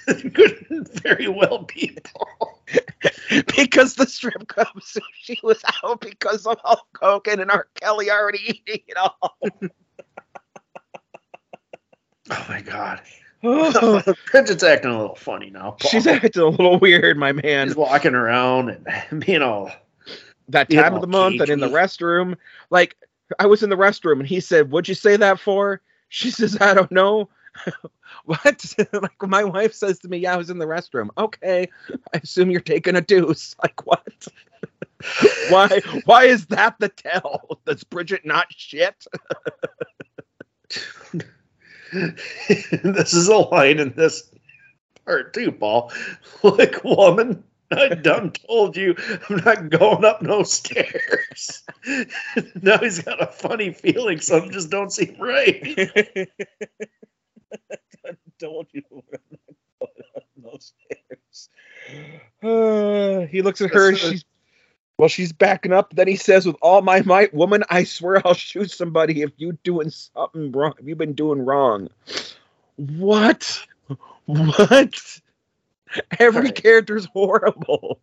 Could very well be. Paul. because the strip club sushi was out because of Hulk Hogan and R. Kelly already eating it all. Oh my god. Oh, Bridget's acting a little funny now. Paul. she's acting a little weird, my man. She's walking around and being all That time of the month and in the restroom. Like, I was in the restroom and he said, What'd you say that for? She says, I don't know. what? like, my wife says to me, Yeah, I was in the restroom. Okay. I assume you're taking a deuce. Like, what? why why is that the tell? Does Bridget not shit? this is a line in this part too, Paul. Look, woman, I done told you I'm not going up no stairs. now he's got a funny feeling, something just don't seem right. I told you those stairs. Uh, he looks at her. She's well, she's backing up. Then he says, "With all my might, woman, I swear I'll shoot somebody if you doing something wrong. If you've been doing wrong." What? What? Every Right. character's horrible.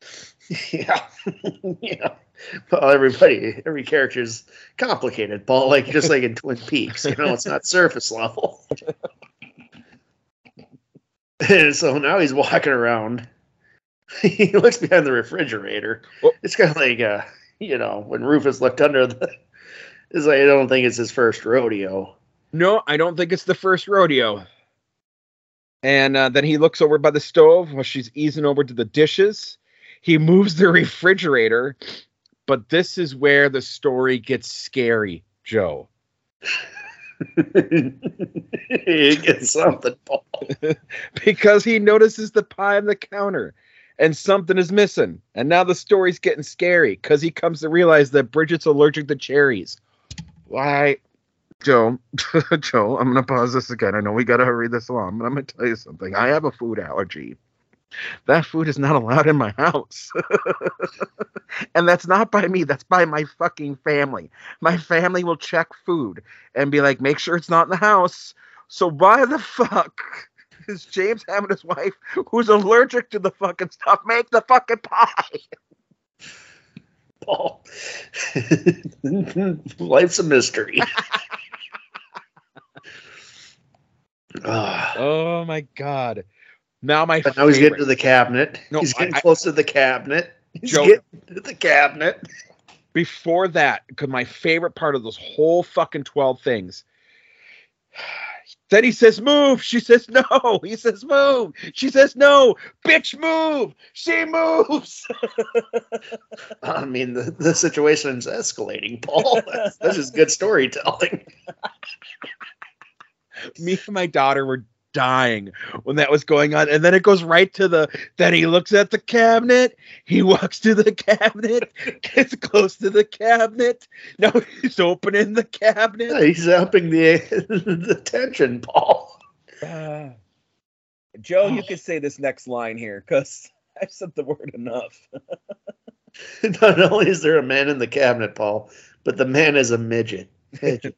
yeah. yeah. Well, everybody, every character's complicated, Paul, like just like in Twin Peaks, you know, it's not surface level. and so now he's walking around. he looks behind the refrigerator. Oh. It's kind of like, uh, you know, when Rufus looked under the. It's like, I don't think it's his first rodeo. No, I don't think it's the first rodeo. And uh, then he looks over by the stove while she's easing over to the dishes. He moves the refrigerator, but this is where the story gets scary, Joe. he gets something, Paul. Because he notices the pie on the counter and something is missing. And now the story's getting scary because he comes to realize that Bridget's allergic to cherries. Why? Joe, Joe, I'm gonna pause this again. I know we gotta hurry this along, but I'm gonna tell you something. I have a food allergy. That food is not allowed in my house. and that's not by me, that's by my fucking family. My family will check food and be like, make sure it's not in the house. So why the fuck is James having his wife who's allergic to the fucking stuff make the fucking pie? Paul. Life's a mystery. Ah, Oh my god. Now my but now he's getting to the cabinet. No, he's getting I- I- close to the cabinet. He's Joe- getting to the cabinet. before that, because my favorite part of those whole fucking 12 things. Then he says, move. She says, no. He says, move. She says, no. Bitch, move. She moves. I mean, the, the situation's escalating, Paul. That's just good storytelling. Me and my daughter were dying when that was going on. And then it goes right to the, then he looks at the cabinet. He walks to the cabinet, gets close to the cabinet. Now he's opening the cabinet. He's upping the the tension, Paul. Uh, Joe, you could say this next line here because I've said the word enough. Not only is there a man in the cabinet, Paul, but the man is a midget. Midget.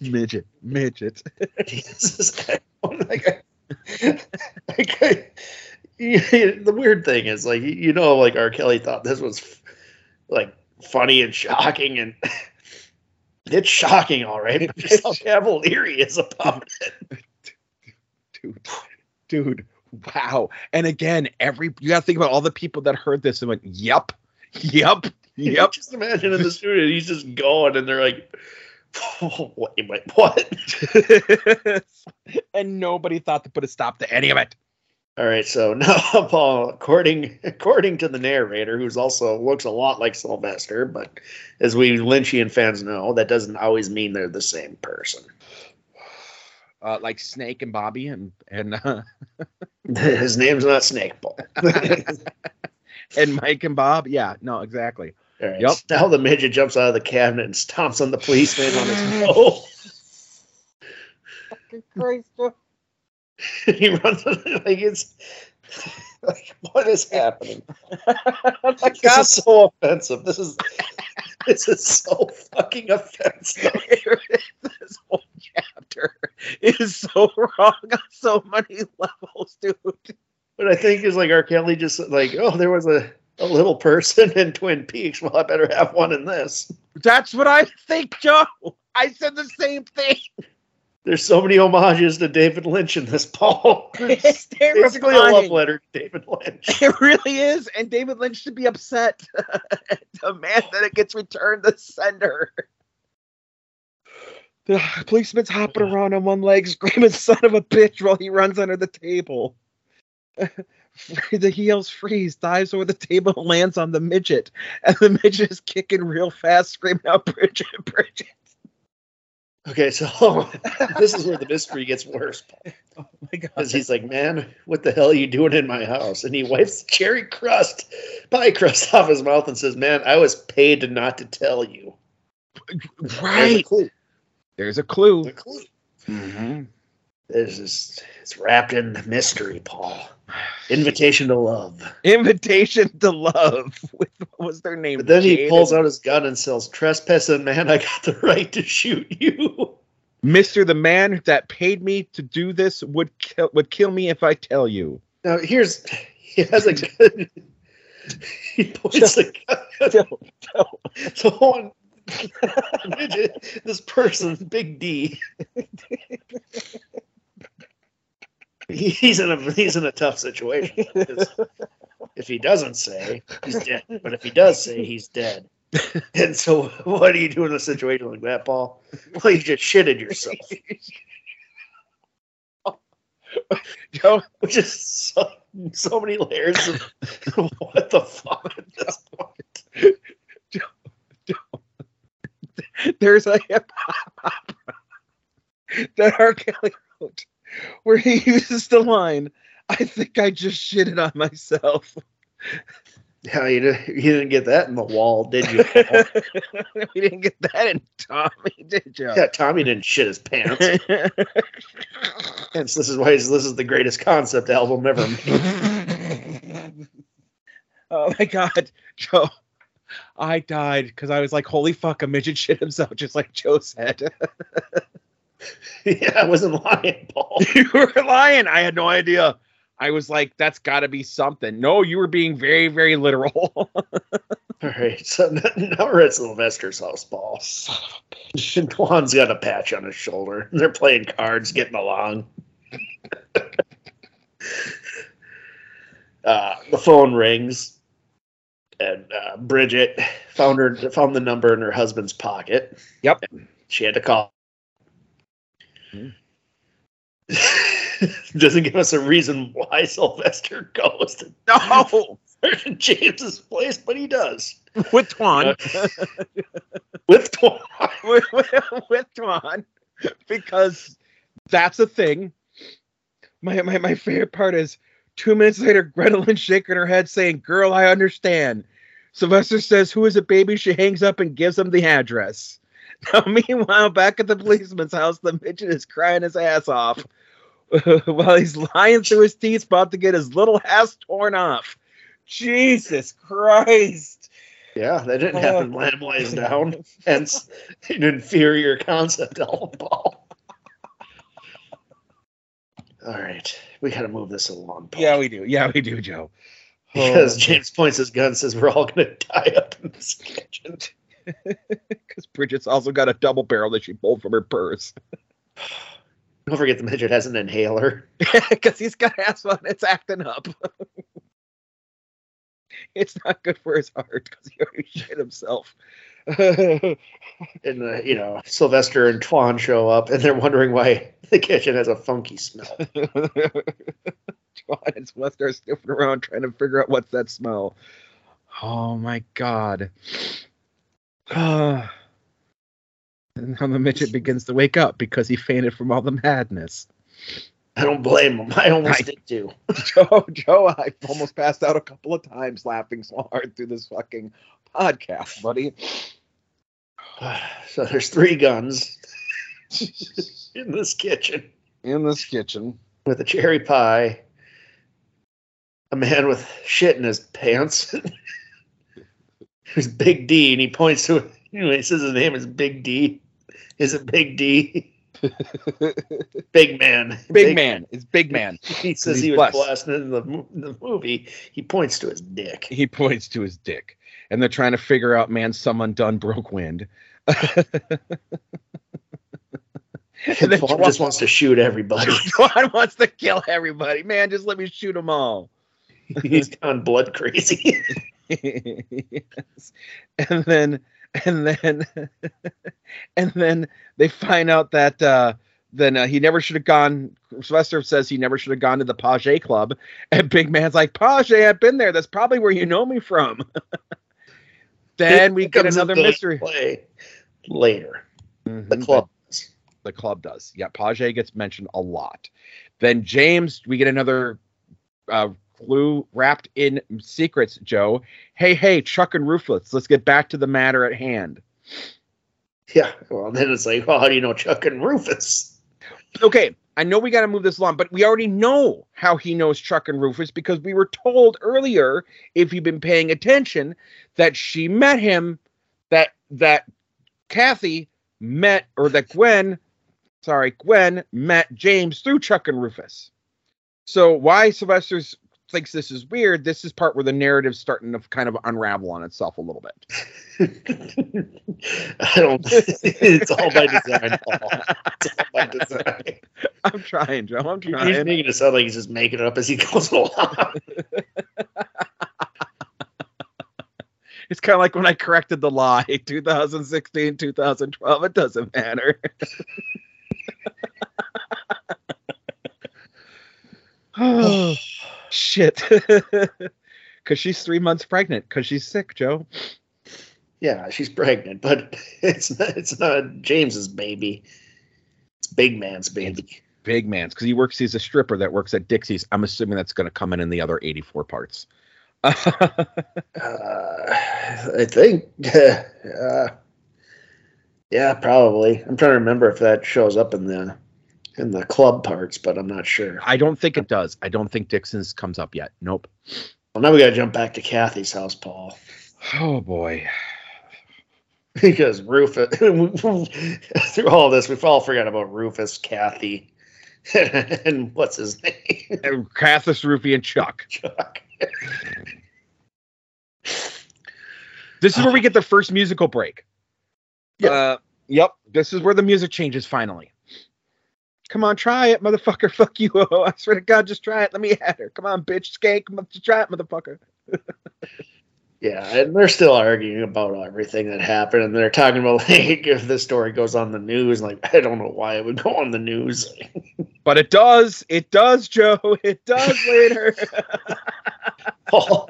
Midget, midget. Jesus, guy- that guy- the weird thing is, like, you know, like R. Kelly thought this was like funny and shocking, and it's shocking, all right. But just how cavalier he is about it. dude, dude, wow. And again, every you gotta think about all the people that heard this and went, "Yep, yep, yep." Just imagine in the studio, he's just going, and they're like, "Wait, wait, what?" and nobody thought to put a stop to any of it. All right, so now, Paul, according according to the narrator, who's also looks a lot like Sylvester, but as we Lynchian fans know, that doesn't always mean they're the same person. Uh, like Snake and Bobby and and uh, His name's not Snake Paul. And Mike and Bob. Yeah, no, exactly. Right, Yep. Now the midget jumps out of the cabinet and stomps on the policeman on his toe. he runs like it's like what is happening? like This is so offensive. This is this is so fucking offensive. this whole chapter is so wrong on so many levels, dude. What I think is like R. Kelly just like, oh, there was a, a little person in Twin Peaks. Well, I better have one in this. That's what I think, Joe. I said the same thing. There's so many homages to David Lynch in this, Paul. It's Basically a love letter to David Lynch. It really is, and David Lynch should be upset. Demand that it gets returned to sender. The policeman's hopping around on one leg, screaming "son of a bitch" while he runs under the table. the heels "freeze!" dives over the table, lands on the midget, and the midget is kicking real fast, screaming out "Bridget, Bridget!" Okay, so this is where the mystery gets worse, Oh my god! Because he's like, man, what the hell are you doing in my house? And he wipes the cherry crust, pie crust off his mouth and says, man, I was paid not to tell you. Right. There's a clue. there's a clue. The clue. Mhm. This is it's wrapped in mystery, Paul. Invitation to love. Invitation to love. With what was their name? But then he pulls and- out his gun and says, Trespassing man, I got the right to shoot you. Mister, the man that paid me to do this would kill would kill me if I tell you. Now here's he has a gun. he points a gun. Midget, this person, Big D. he- He's in a he's in a tough situation. If he doesn't say, he's dead. But if he does say, he's dead. And so, what do you do in a situation like that, Paul? Well, you just shitted yourself, Joe, which is so, so many layers of what the fuck at this point. there's a hip hop opera that R. Kelly wrote where he uses the line, I think I just shitted on myself. Yeah, you, didn't, you didn't get that in the wall, did you? We didn't get that in Tommy, did you? yeah, Tommy didn't shit his pants. Hence, this is why he's- this is the greatest concept album ever made. oh my god, Joe. I died because I was like, holy fuck, a midget shit himself, just like Joe said. yeah, I wasn't lying, Paul. you were lying. I had no idea. I was like, that's got to be something. No, you were being very, very literal. All right, so now we're at Sylvester's house, Paul. Son of a bitch. And Twan's got a patch on his shoulder. They're playing cards, getting along. uh, the phone rings, and uh, Bridget found her found the number in her husband's pocket. Yep. She had to call. Hmm. Doesn't give us a reason why Sylvester goes to No, James's place, but he does with Twan. with Twan. with, with, with Twan. Because that's a thing. My, my, my favorite part is two minutes later, Gwendolyn shaking her head saying, Girl, I understand. Sylvester says, Who is it, baby? She hangs up and gives him the address. Now, meanwhile, back at the policeman's house, the midget is crying his ass off while he's lying through his teeth, about to get his little ass torn off. Jesus Christ. Yeah, that didn't uh, happen. Lamb lays down. Hence, an inferior concept Paul. All right, we got to move this along. Paul. Yeah, we do. Yeah, we do, Joe. because oh. James points his gun, and says we're all going to die up in this kitchen. Because Bridget's also got a double barrel that she pulled from her purse. Don't forget the midget has an inhaler. Because he's got asthma and it's acting up. it's not good for his heart because he already shit himself. And uh, you know, Sylvester and Twan show up, and they're wondering why the kitchen has a funky smell. Twan and Sylvester are sniffing around trying to figure out what's that smell. Oh my god. and now the midget begins to wake up because he fainted from all the madness. I don't blame him. I almost I- did too. Joe, Joe, I almost passed out a couple of times laughing so hard through this fucking podcast, buddy. So there's three guns in this kitchen In this kitchen. with a cherry pie, a man with shit in his pants. Who's Big D, and he points to it. Anyway, he says his name is Big D. Is it Big D? Big man. Big, man. It's big man. He says he was blessed. blasting in the, mo- the movie. He points to his dick. He points to his dick. And they're trying to figure out, man, someone done broke wind. And then Twan just wants to shoot everybody. Twan wants to kill everybody. Man, just let me shoot them all. He's gone blood crazy. Yes. And then and then and then they find out that uh then uh, he never should have gone. Sylvester says he never should have gone to the Page Club, and Big Man's like, "Page, I've been there. That's probably where you know me from." then we It get another mystery. play later. The Mhm, club. the club does. Yeah, Page gets mentioned a lot. Then James, we get another uh, clue wrapped in secrets. Joe, hey, hey, Chuck and Rufus, let's get back to the matter at hand. Yeah. Well, then it's like, well, how do you know Chuck and Rufus? Okay, I know we got to move this along, but we already know how he knows Chuck and Rufus because we were told earlier, if you've been paying attention, that she met him, that that Kathy met, or that Gwen, sorry, Gwen met James through Chuck and Rufus. So why Sylvester's thinks this is weird, this is part where the narrative's starting to kind of unravel on itself a little bit. I don't. It's all by design, Paul. It's all by design. I'm trying, Joe. I'm trying. He's trying. making it sound like he's just making it up as he goes along. It's kind of like when I corrected the lie 2016, 2012. It doesn't matter. oh, shit. Because she's three months pregnant because she's sick, Joe. Yeah, she's pregnant, but it's not, it's not James's baby. It's Big Man's baby. Big man's because he works, he's a stripper that works at Dixie's. I'm assuming that's going to come in in the other 84 parts. Uh, I think. Uh, yeah, probably. I'm trying to remember if that shows up in the in the club parts, but I'm not sure. I don't think it does. I don't think Dixon's comes up yet. Nope. Well, now we got to jump back to Kathy's house, Paul, Oh, boy. because Rufus. through all this, we've all forgot about Rufus, Kathy, and what's his name, Cathis, Rufy, and Chuck. Chuck. This is where we get the first musical break. Yep. Uh, yep. This is where the music changes finally. Come on, try it, motherfucker. Fuck you. I swear to God, just try it. Let me at her. Come on, bitch. Skank. Just try it, motherfucker. Yeah, and they're still arguing about everything that happened, and they're talking about like if this story goes on the news. Like, I don't know why it would go on the news. But it does. It does, Joe. It does later. Paul.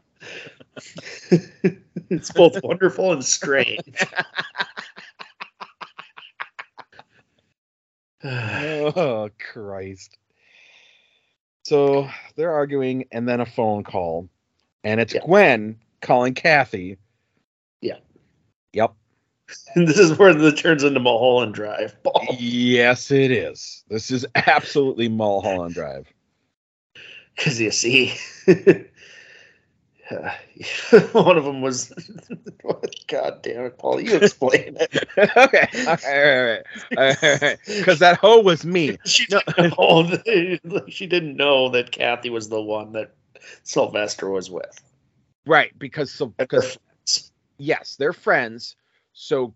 it's both wonderful and strange. Oh, Christ. So they're arguing, and then a phone call, and it's Yeah. Gwen calling Kathy. Yeah. Yep. And this is where it turns into Mulholland Drive. Yes, it is. This is absolutely Mulholland Drive. Because you see, one of them was. God damn it, Paul! You explain it. okay, all right, all right, all right, because that hoe was me. She didn't know. She didn't know that Kathy was the one that Sylvester was with. Right, because so because yes, they're friends. So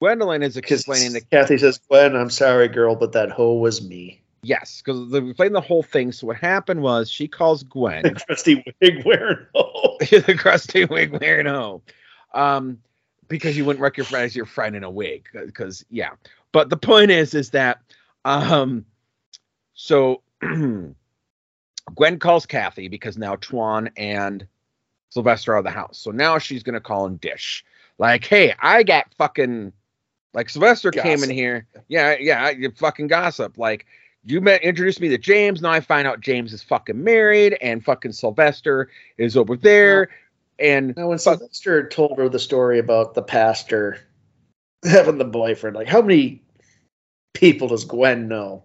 Gwendolyn is explaining that Kathy says, "Gwen, I'm sorry, girl, but that hoe was me." Yes, because we played the whole thing. So what happened was she calls Gwen, the crusty wig wearing hoe, the crusty wig wearing hoe, um, because you wouldn't recognize your friend in a wig. Because yeah, but the point is, is that um, so Gwen calls Kathy because now Twan and Sylvester are of the house. So now she's gonna call him Dish. Like, hey, I got fucking like Sylvester gossip. came in here. Yeah, yeah, you fucking gossip. Like you met introduced me to James. Now I find out James is fucking married and fucking Sylvester is over there. And now when Sylvester told her the story about the pastor having the boyfriend, like how many people does Gwen know?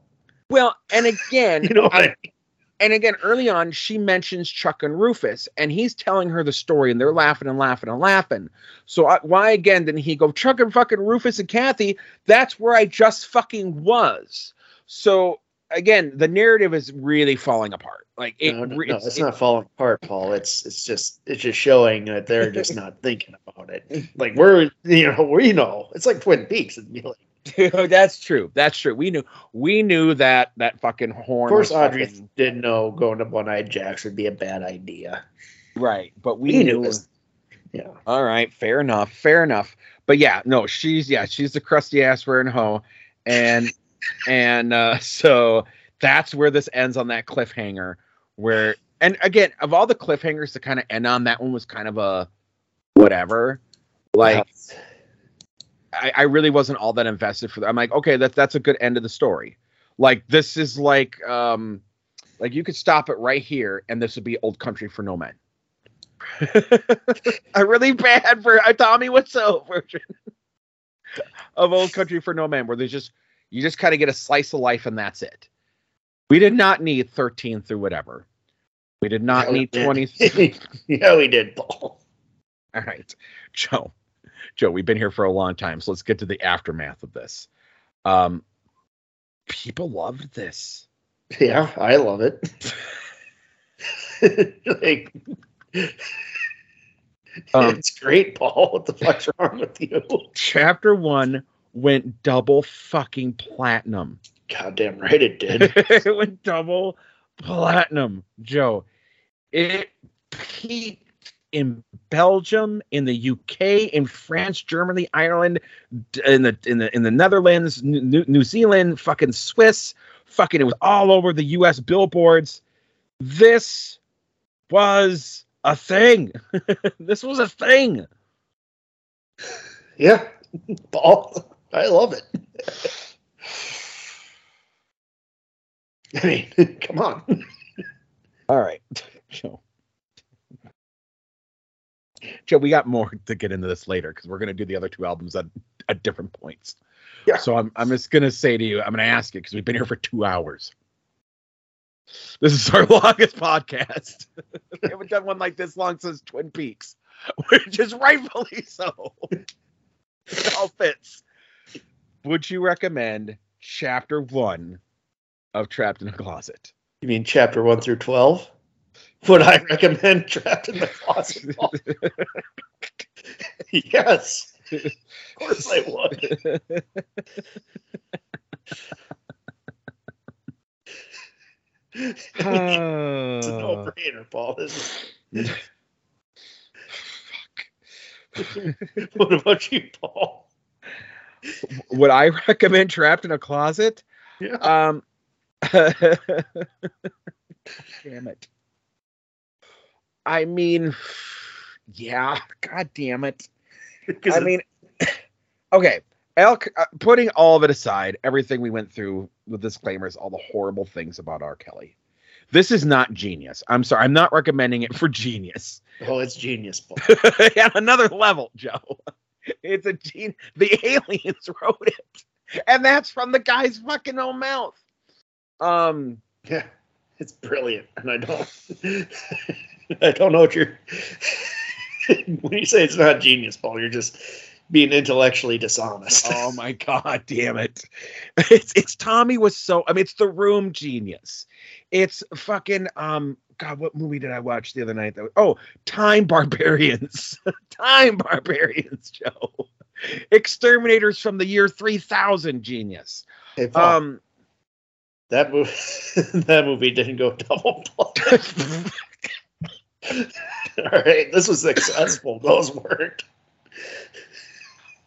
Well, and again, you know, I mean? and again, early on, she mentions Chuck and Rufus, and he's telling her the story, and they're laughing and laughing and laughing. So I, why again didn't he go Chuck and fucking Rufus and Kathy? That's where I just fucking was. So again, the narrative is really falling apart. Like it, no, no, it's, no, it's, not falling apart, Paul. It's it's just it's just showing that they're just not thinking about it. Like we're you know we know it's like Twin Peaks. Be like that's true. That's true. We knew we knew that that fucking horn. Of course, Audrey fucking... didn't know going to One Eyed Jacks would be a bad idea. Right, but we, we knew. knew yeah. All right. Fair enough. Fair enough. But yeah, no, she's yeah, she's the crusty ass wearing hoe, and and uh, so that's where this ends on that cliffhanger. Where and again, of all the cliffhangers to kind of end on, that one was kind of a whatever. Like, I, I really wasn't all that invested for that. I'm like, okay, that's that's a good end of the story. Like, this is like, um, like you could stop it right here, and this would be Old Country for No Men. a really bad for a Tommy Wiseau version of Old Country for No Men, where there's just you just kind of get a slice of life and that's it. We did not need 13 through whatever. We did not yeah, need 20. yeah, we did, Paul. All right. Joe. Joe, we've been here for a long time, so let's get to the aftermath of this. Um, people loved this. Yeah, I love it. like, um, it's great, Paul. What the fuck's wrong with you? Chapter one went double fucking platinum. Goddamn right it did. it went double platinum, Joe. It peaked in Belgium, in the UK, in France, Germany, Ireland, in the in the in the Netherlands, New, New Zealand, fucking Swiss, fucking it was all over the US billboards. This was a thing. this was a thing. Yeah. Paul, I love it. I mean, come on. All right. Joe. Joe, we got more to get into this later because we're going to do the other two albums at, at different points. Yeah. So I'm, I'm just going to say to you, I'm going to ask you because we've been here for two hours. This is our longest podcast. we haven't done one like this long since Twin Peaks, which is rightfully so. it all fits. Would you recommend chapter one of Trapped in a Closet. You mean chapter one through twelve? Would I recommend Trapped in the Closet? yes, of course I would. it's a ah. no-brainer, Paul. Fuck. what about you, Paul? Would I recommend Trapped in a Closet? Yeah. Um, Damn it. I mean, yeah, god damn it. I mean, okay, Al, uh, putting all of it aside, everything we went through with disclaimers, all the horrible things about R. Kelly. This is not genius. I'm sorry. I'm not recommending it for genius. Oh, it's genius. At another level, Joe. It's a gene. The aliens wrote it, and that's from the guy's fucking own mouth. Um, yeah, it's brilliant, and I don't. I don't know what you're. when you say it's not genius, Paul, you're just being intellectually dishonest. oh my god, damn it! It's it's Tommy Wiseau. I mean, it's the Room genius. It's fucking um. God, what movie did I watch the other night? That was, oh, Time Barbarians. Time Barbarians, Joe. Exterminators from the year three thousand. Genius. Hey, Paul, Um. that movie, that movie didn't go double platinum. All right, this was successful. Those weren't.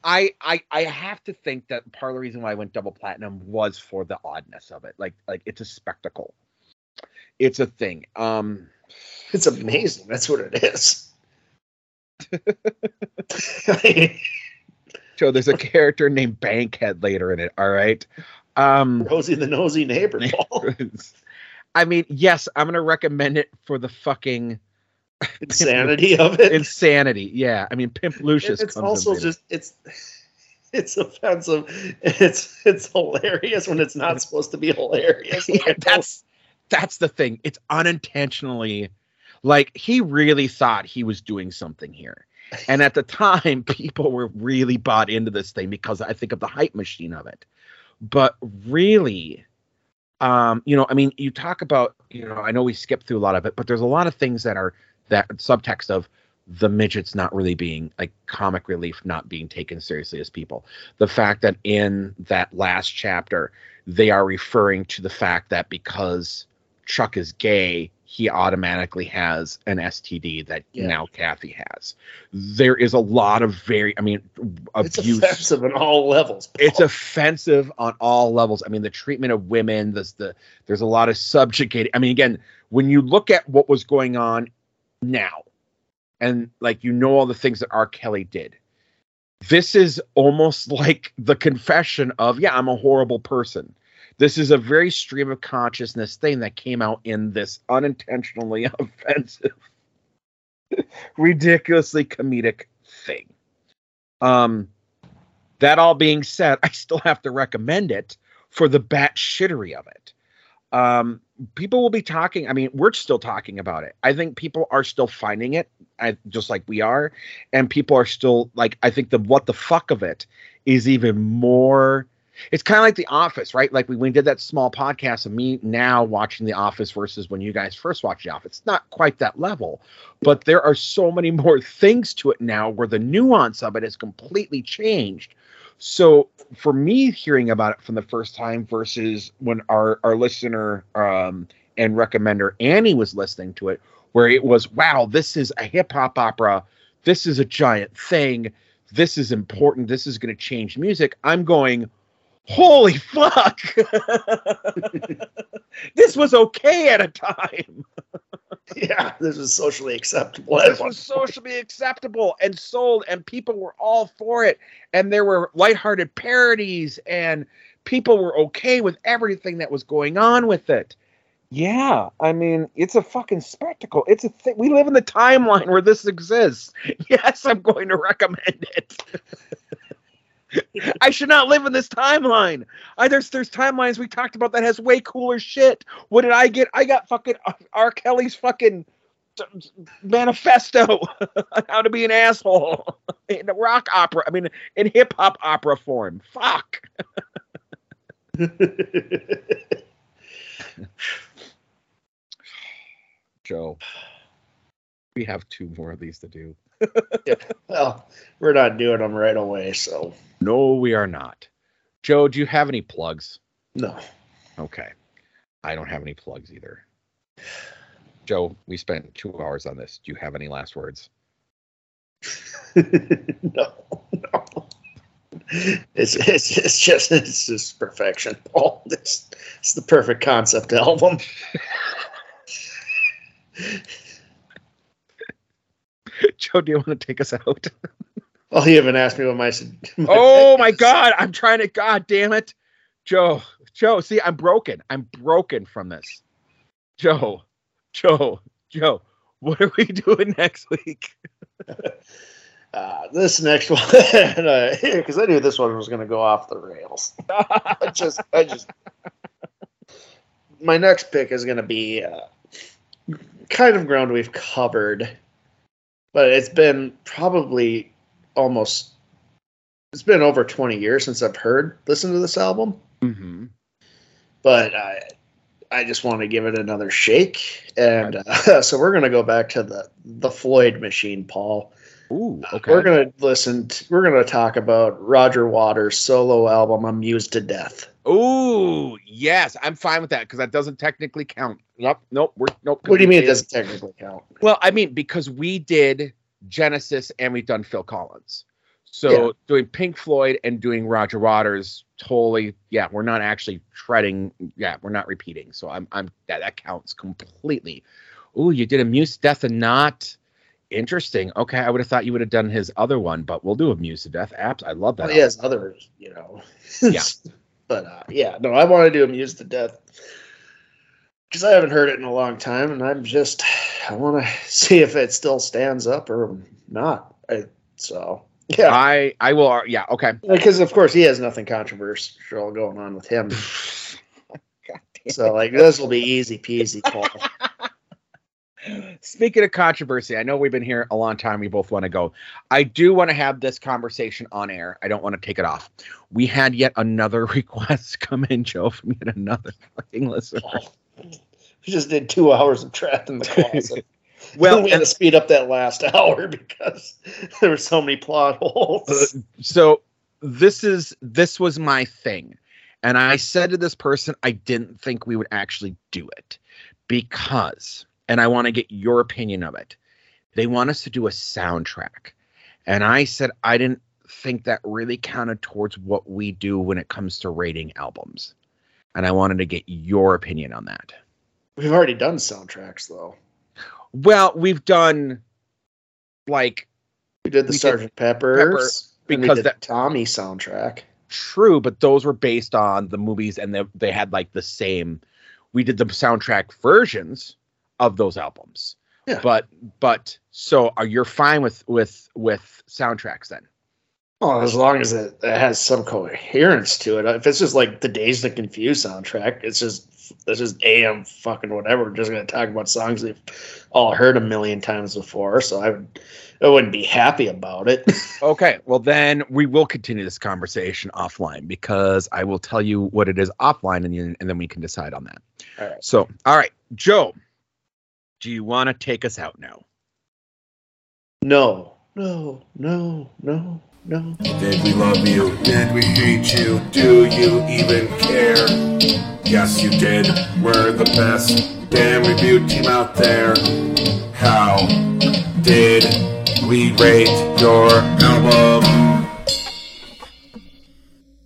I, I I have to think that part of the reason why I went double platinum was for the oddness of it. Like like it's a spectacle. It's a thing. Um It's amazing. That's what it is. so there's a character named Bankhead later in it, all right? Um Rosie the nosy neighbor. I mean, yes, I'm gonna recommend it for the fucking Insanity of it. insanity. Yeah. I mean Pimp Lucius it's comes in also just it's it's offensive. It's it's hilarious when it's not supposed to be hilarious. yeah, that's that's the thing. It's unintentionally like he really thought he was doing something here. And at the time, people were really bought into this thing because I think of the hype machine of it. But really, um, you know, I mean, you talk about, you know, I know we skipped through a lot of it, but there's a lot of things that are that subtext of the midgets not really being like comic relief, not being taken seriously as people. The fact that in that last chapter, they are referring to the fact that because Chuck is gay, he automatically has an STD that Yeah. now Kathy has. There is a lot of very, I mean, it's offensive on all levels. Paul. It's offensive on all levels. I mean, the treatment of women. This the there's a lot of subjugating. I mean, again, when you look at what was going on now, and like you know all the things that R. Kelly did, this is almost like the confession of yeah, I'm a horrible person. This is a very stream of consciousness thing that came out in this unintentionally offensive, ridiculously comedic thing. Um, that all being said, I still have to recommend it for the bat shittery of it. Um, people will be talking. I mean, we're still talking about it. I think people are still finding it, I, just like we are, and people are still like. I think the what the fuck of it is even more. It's kind of like The Office, right? Like we, we did that small podcast of me now watching The Office versus when you guys first watched The Office. It's not quite that level, but there are so many more things to it now where the nuance of it has completely changed. So for me, hearing about it from the first time versus when our our listener um, and recommender Annie was listening to it, where it was, wow, this is a hip hop opera, this is a giant thing, this is important, this is going to change music. I'm going, holy fuck, this was okay at a time. yeah, this was socially acceptable. This was socially acceptable and sold, and people were all for it. And there were lighthearted parodies, and people were okay with everything that was going on with it. Yeah, I mean, it's a fucking spectacle. It's a thing. We live in the timeline where this exists. Yes, I'm going to recommend it. I should not live in this timeline. I, there's there's timelines we talked about that has way cooler shit. What did I get? I got fucking R. Kelly's fucking manifesto on how to be an asshole in a rock opera. I mean, in hip hop opera form. Fuck. Joe, we have two more of these to do. well, we're not doing them right away, so No, we are not. Joe, do you have any plugs? no. Okay. I don't have any plugs either. Joe, we spent two hours on this. Do you have any last words? no, no. It's, it's it's just it's just perfection, Paul. It's it's the perfect concept album. Joe, do you want to take us out? Oh, he haven't asked me what my. my oh my god, I'm trying to god damn it. Joe, Joe, see, I'm broken. I'm broken from this. Joe, Joe, Joe, what are we doing next week? Uh, this next one, because I knew this one was going to go off the rails. I just, I just, my next pick is going to be uh, kind of ground we've covered, but it's been probably almost it's been over 20 years since I've heard listened to this album. Mm-hmm. But I I just want to give it another shake, and uh, so we're gonna go back to the the Floyd machine, Paul. Ooh, okay. We're gonna listen. To, we're gonna talk about Roger Waters' solo album "Amused to Death." Ooh, yes, I'm fine with that because that doesn't technically count. Nope, nope. We're nope. What do you mean it doesn't technically count? Well, I mean because we did Genesis and we've done Phil Collins. So Yeah. doing Pink Floyd and doing Roger Waters, totally, yeah, we're not actually treading. Yeah, we're not repeating. So I'm, I'm that that counts completely. Ooh, you did Amused to Death and not interesting. Okay, I would have thought you would have done his other one, but we'll do Amused to Death. Apps, I love that. Well, he has others, you know. Yeah. but uh, yeah, no, I want to do "Amused to Death" because I haven't heard it in a long time, and I'm just I want to see if it still stands up or not. I, so yeah, I I will. uh, Yeah, okay. because of course he has nothing controversial going on with him. So like this will be easy peasy, Paul. Speaking of controversy, I know we've been here a long time. We both want to go. I do want to have this conversation on air. I don't want to take it off. We had yet another request come in, Joe, from yet another fucking listener. We just did two hours of trapped in the closet. Well, we had to speed up that last hour because there were so many plot holes. Uh, so this is this was my thing, and I said to this person, I didn't think we would actually do it because, and I want to get your opinion of it. They want us to do a soundtrack, and I said I didn't think that really counted towards what we do when it comes to rating albums, and I wanted to get your opinion on that. We've already done soundtracks though. Well, we've done like We did the We Sergeant Pepper's and because that- the Tommy soundtrack. True, but those were based on the movies, and they they had like the same. We did the soundtrack versions of those albums. Yeah. But but so are you're fine with with with soundtracks then? Well, as long as it, it has some coherence to it. If it's just like the Dazed and Confused soundtrack, it's just it's just AM fucking whatever. We're just gonna talk about songs we've all heard a million times before. So I would I wouldn't be happy about it. Okay, well then we will continue this conversation offline because I will tell you what it is offline, and, then- and then we can decide on that. All right. So, all right, Joe, do you want to take us out now? No, no, no, no, no. Did we love you? Did we hate you? Do you even care? Yes, you did. We're the best damn review team out there. How did we rate your album?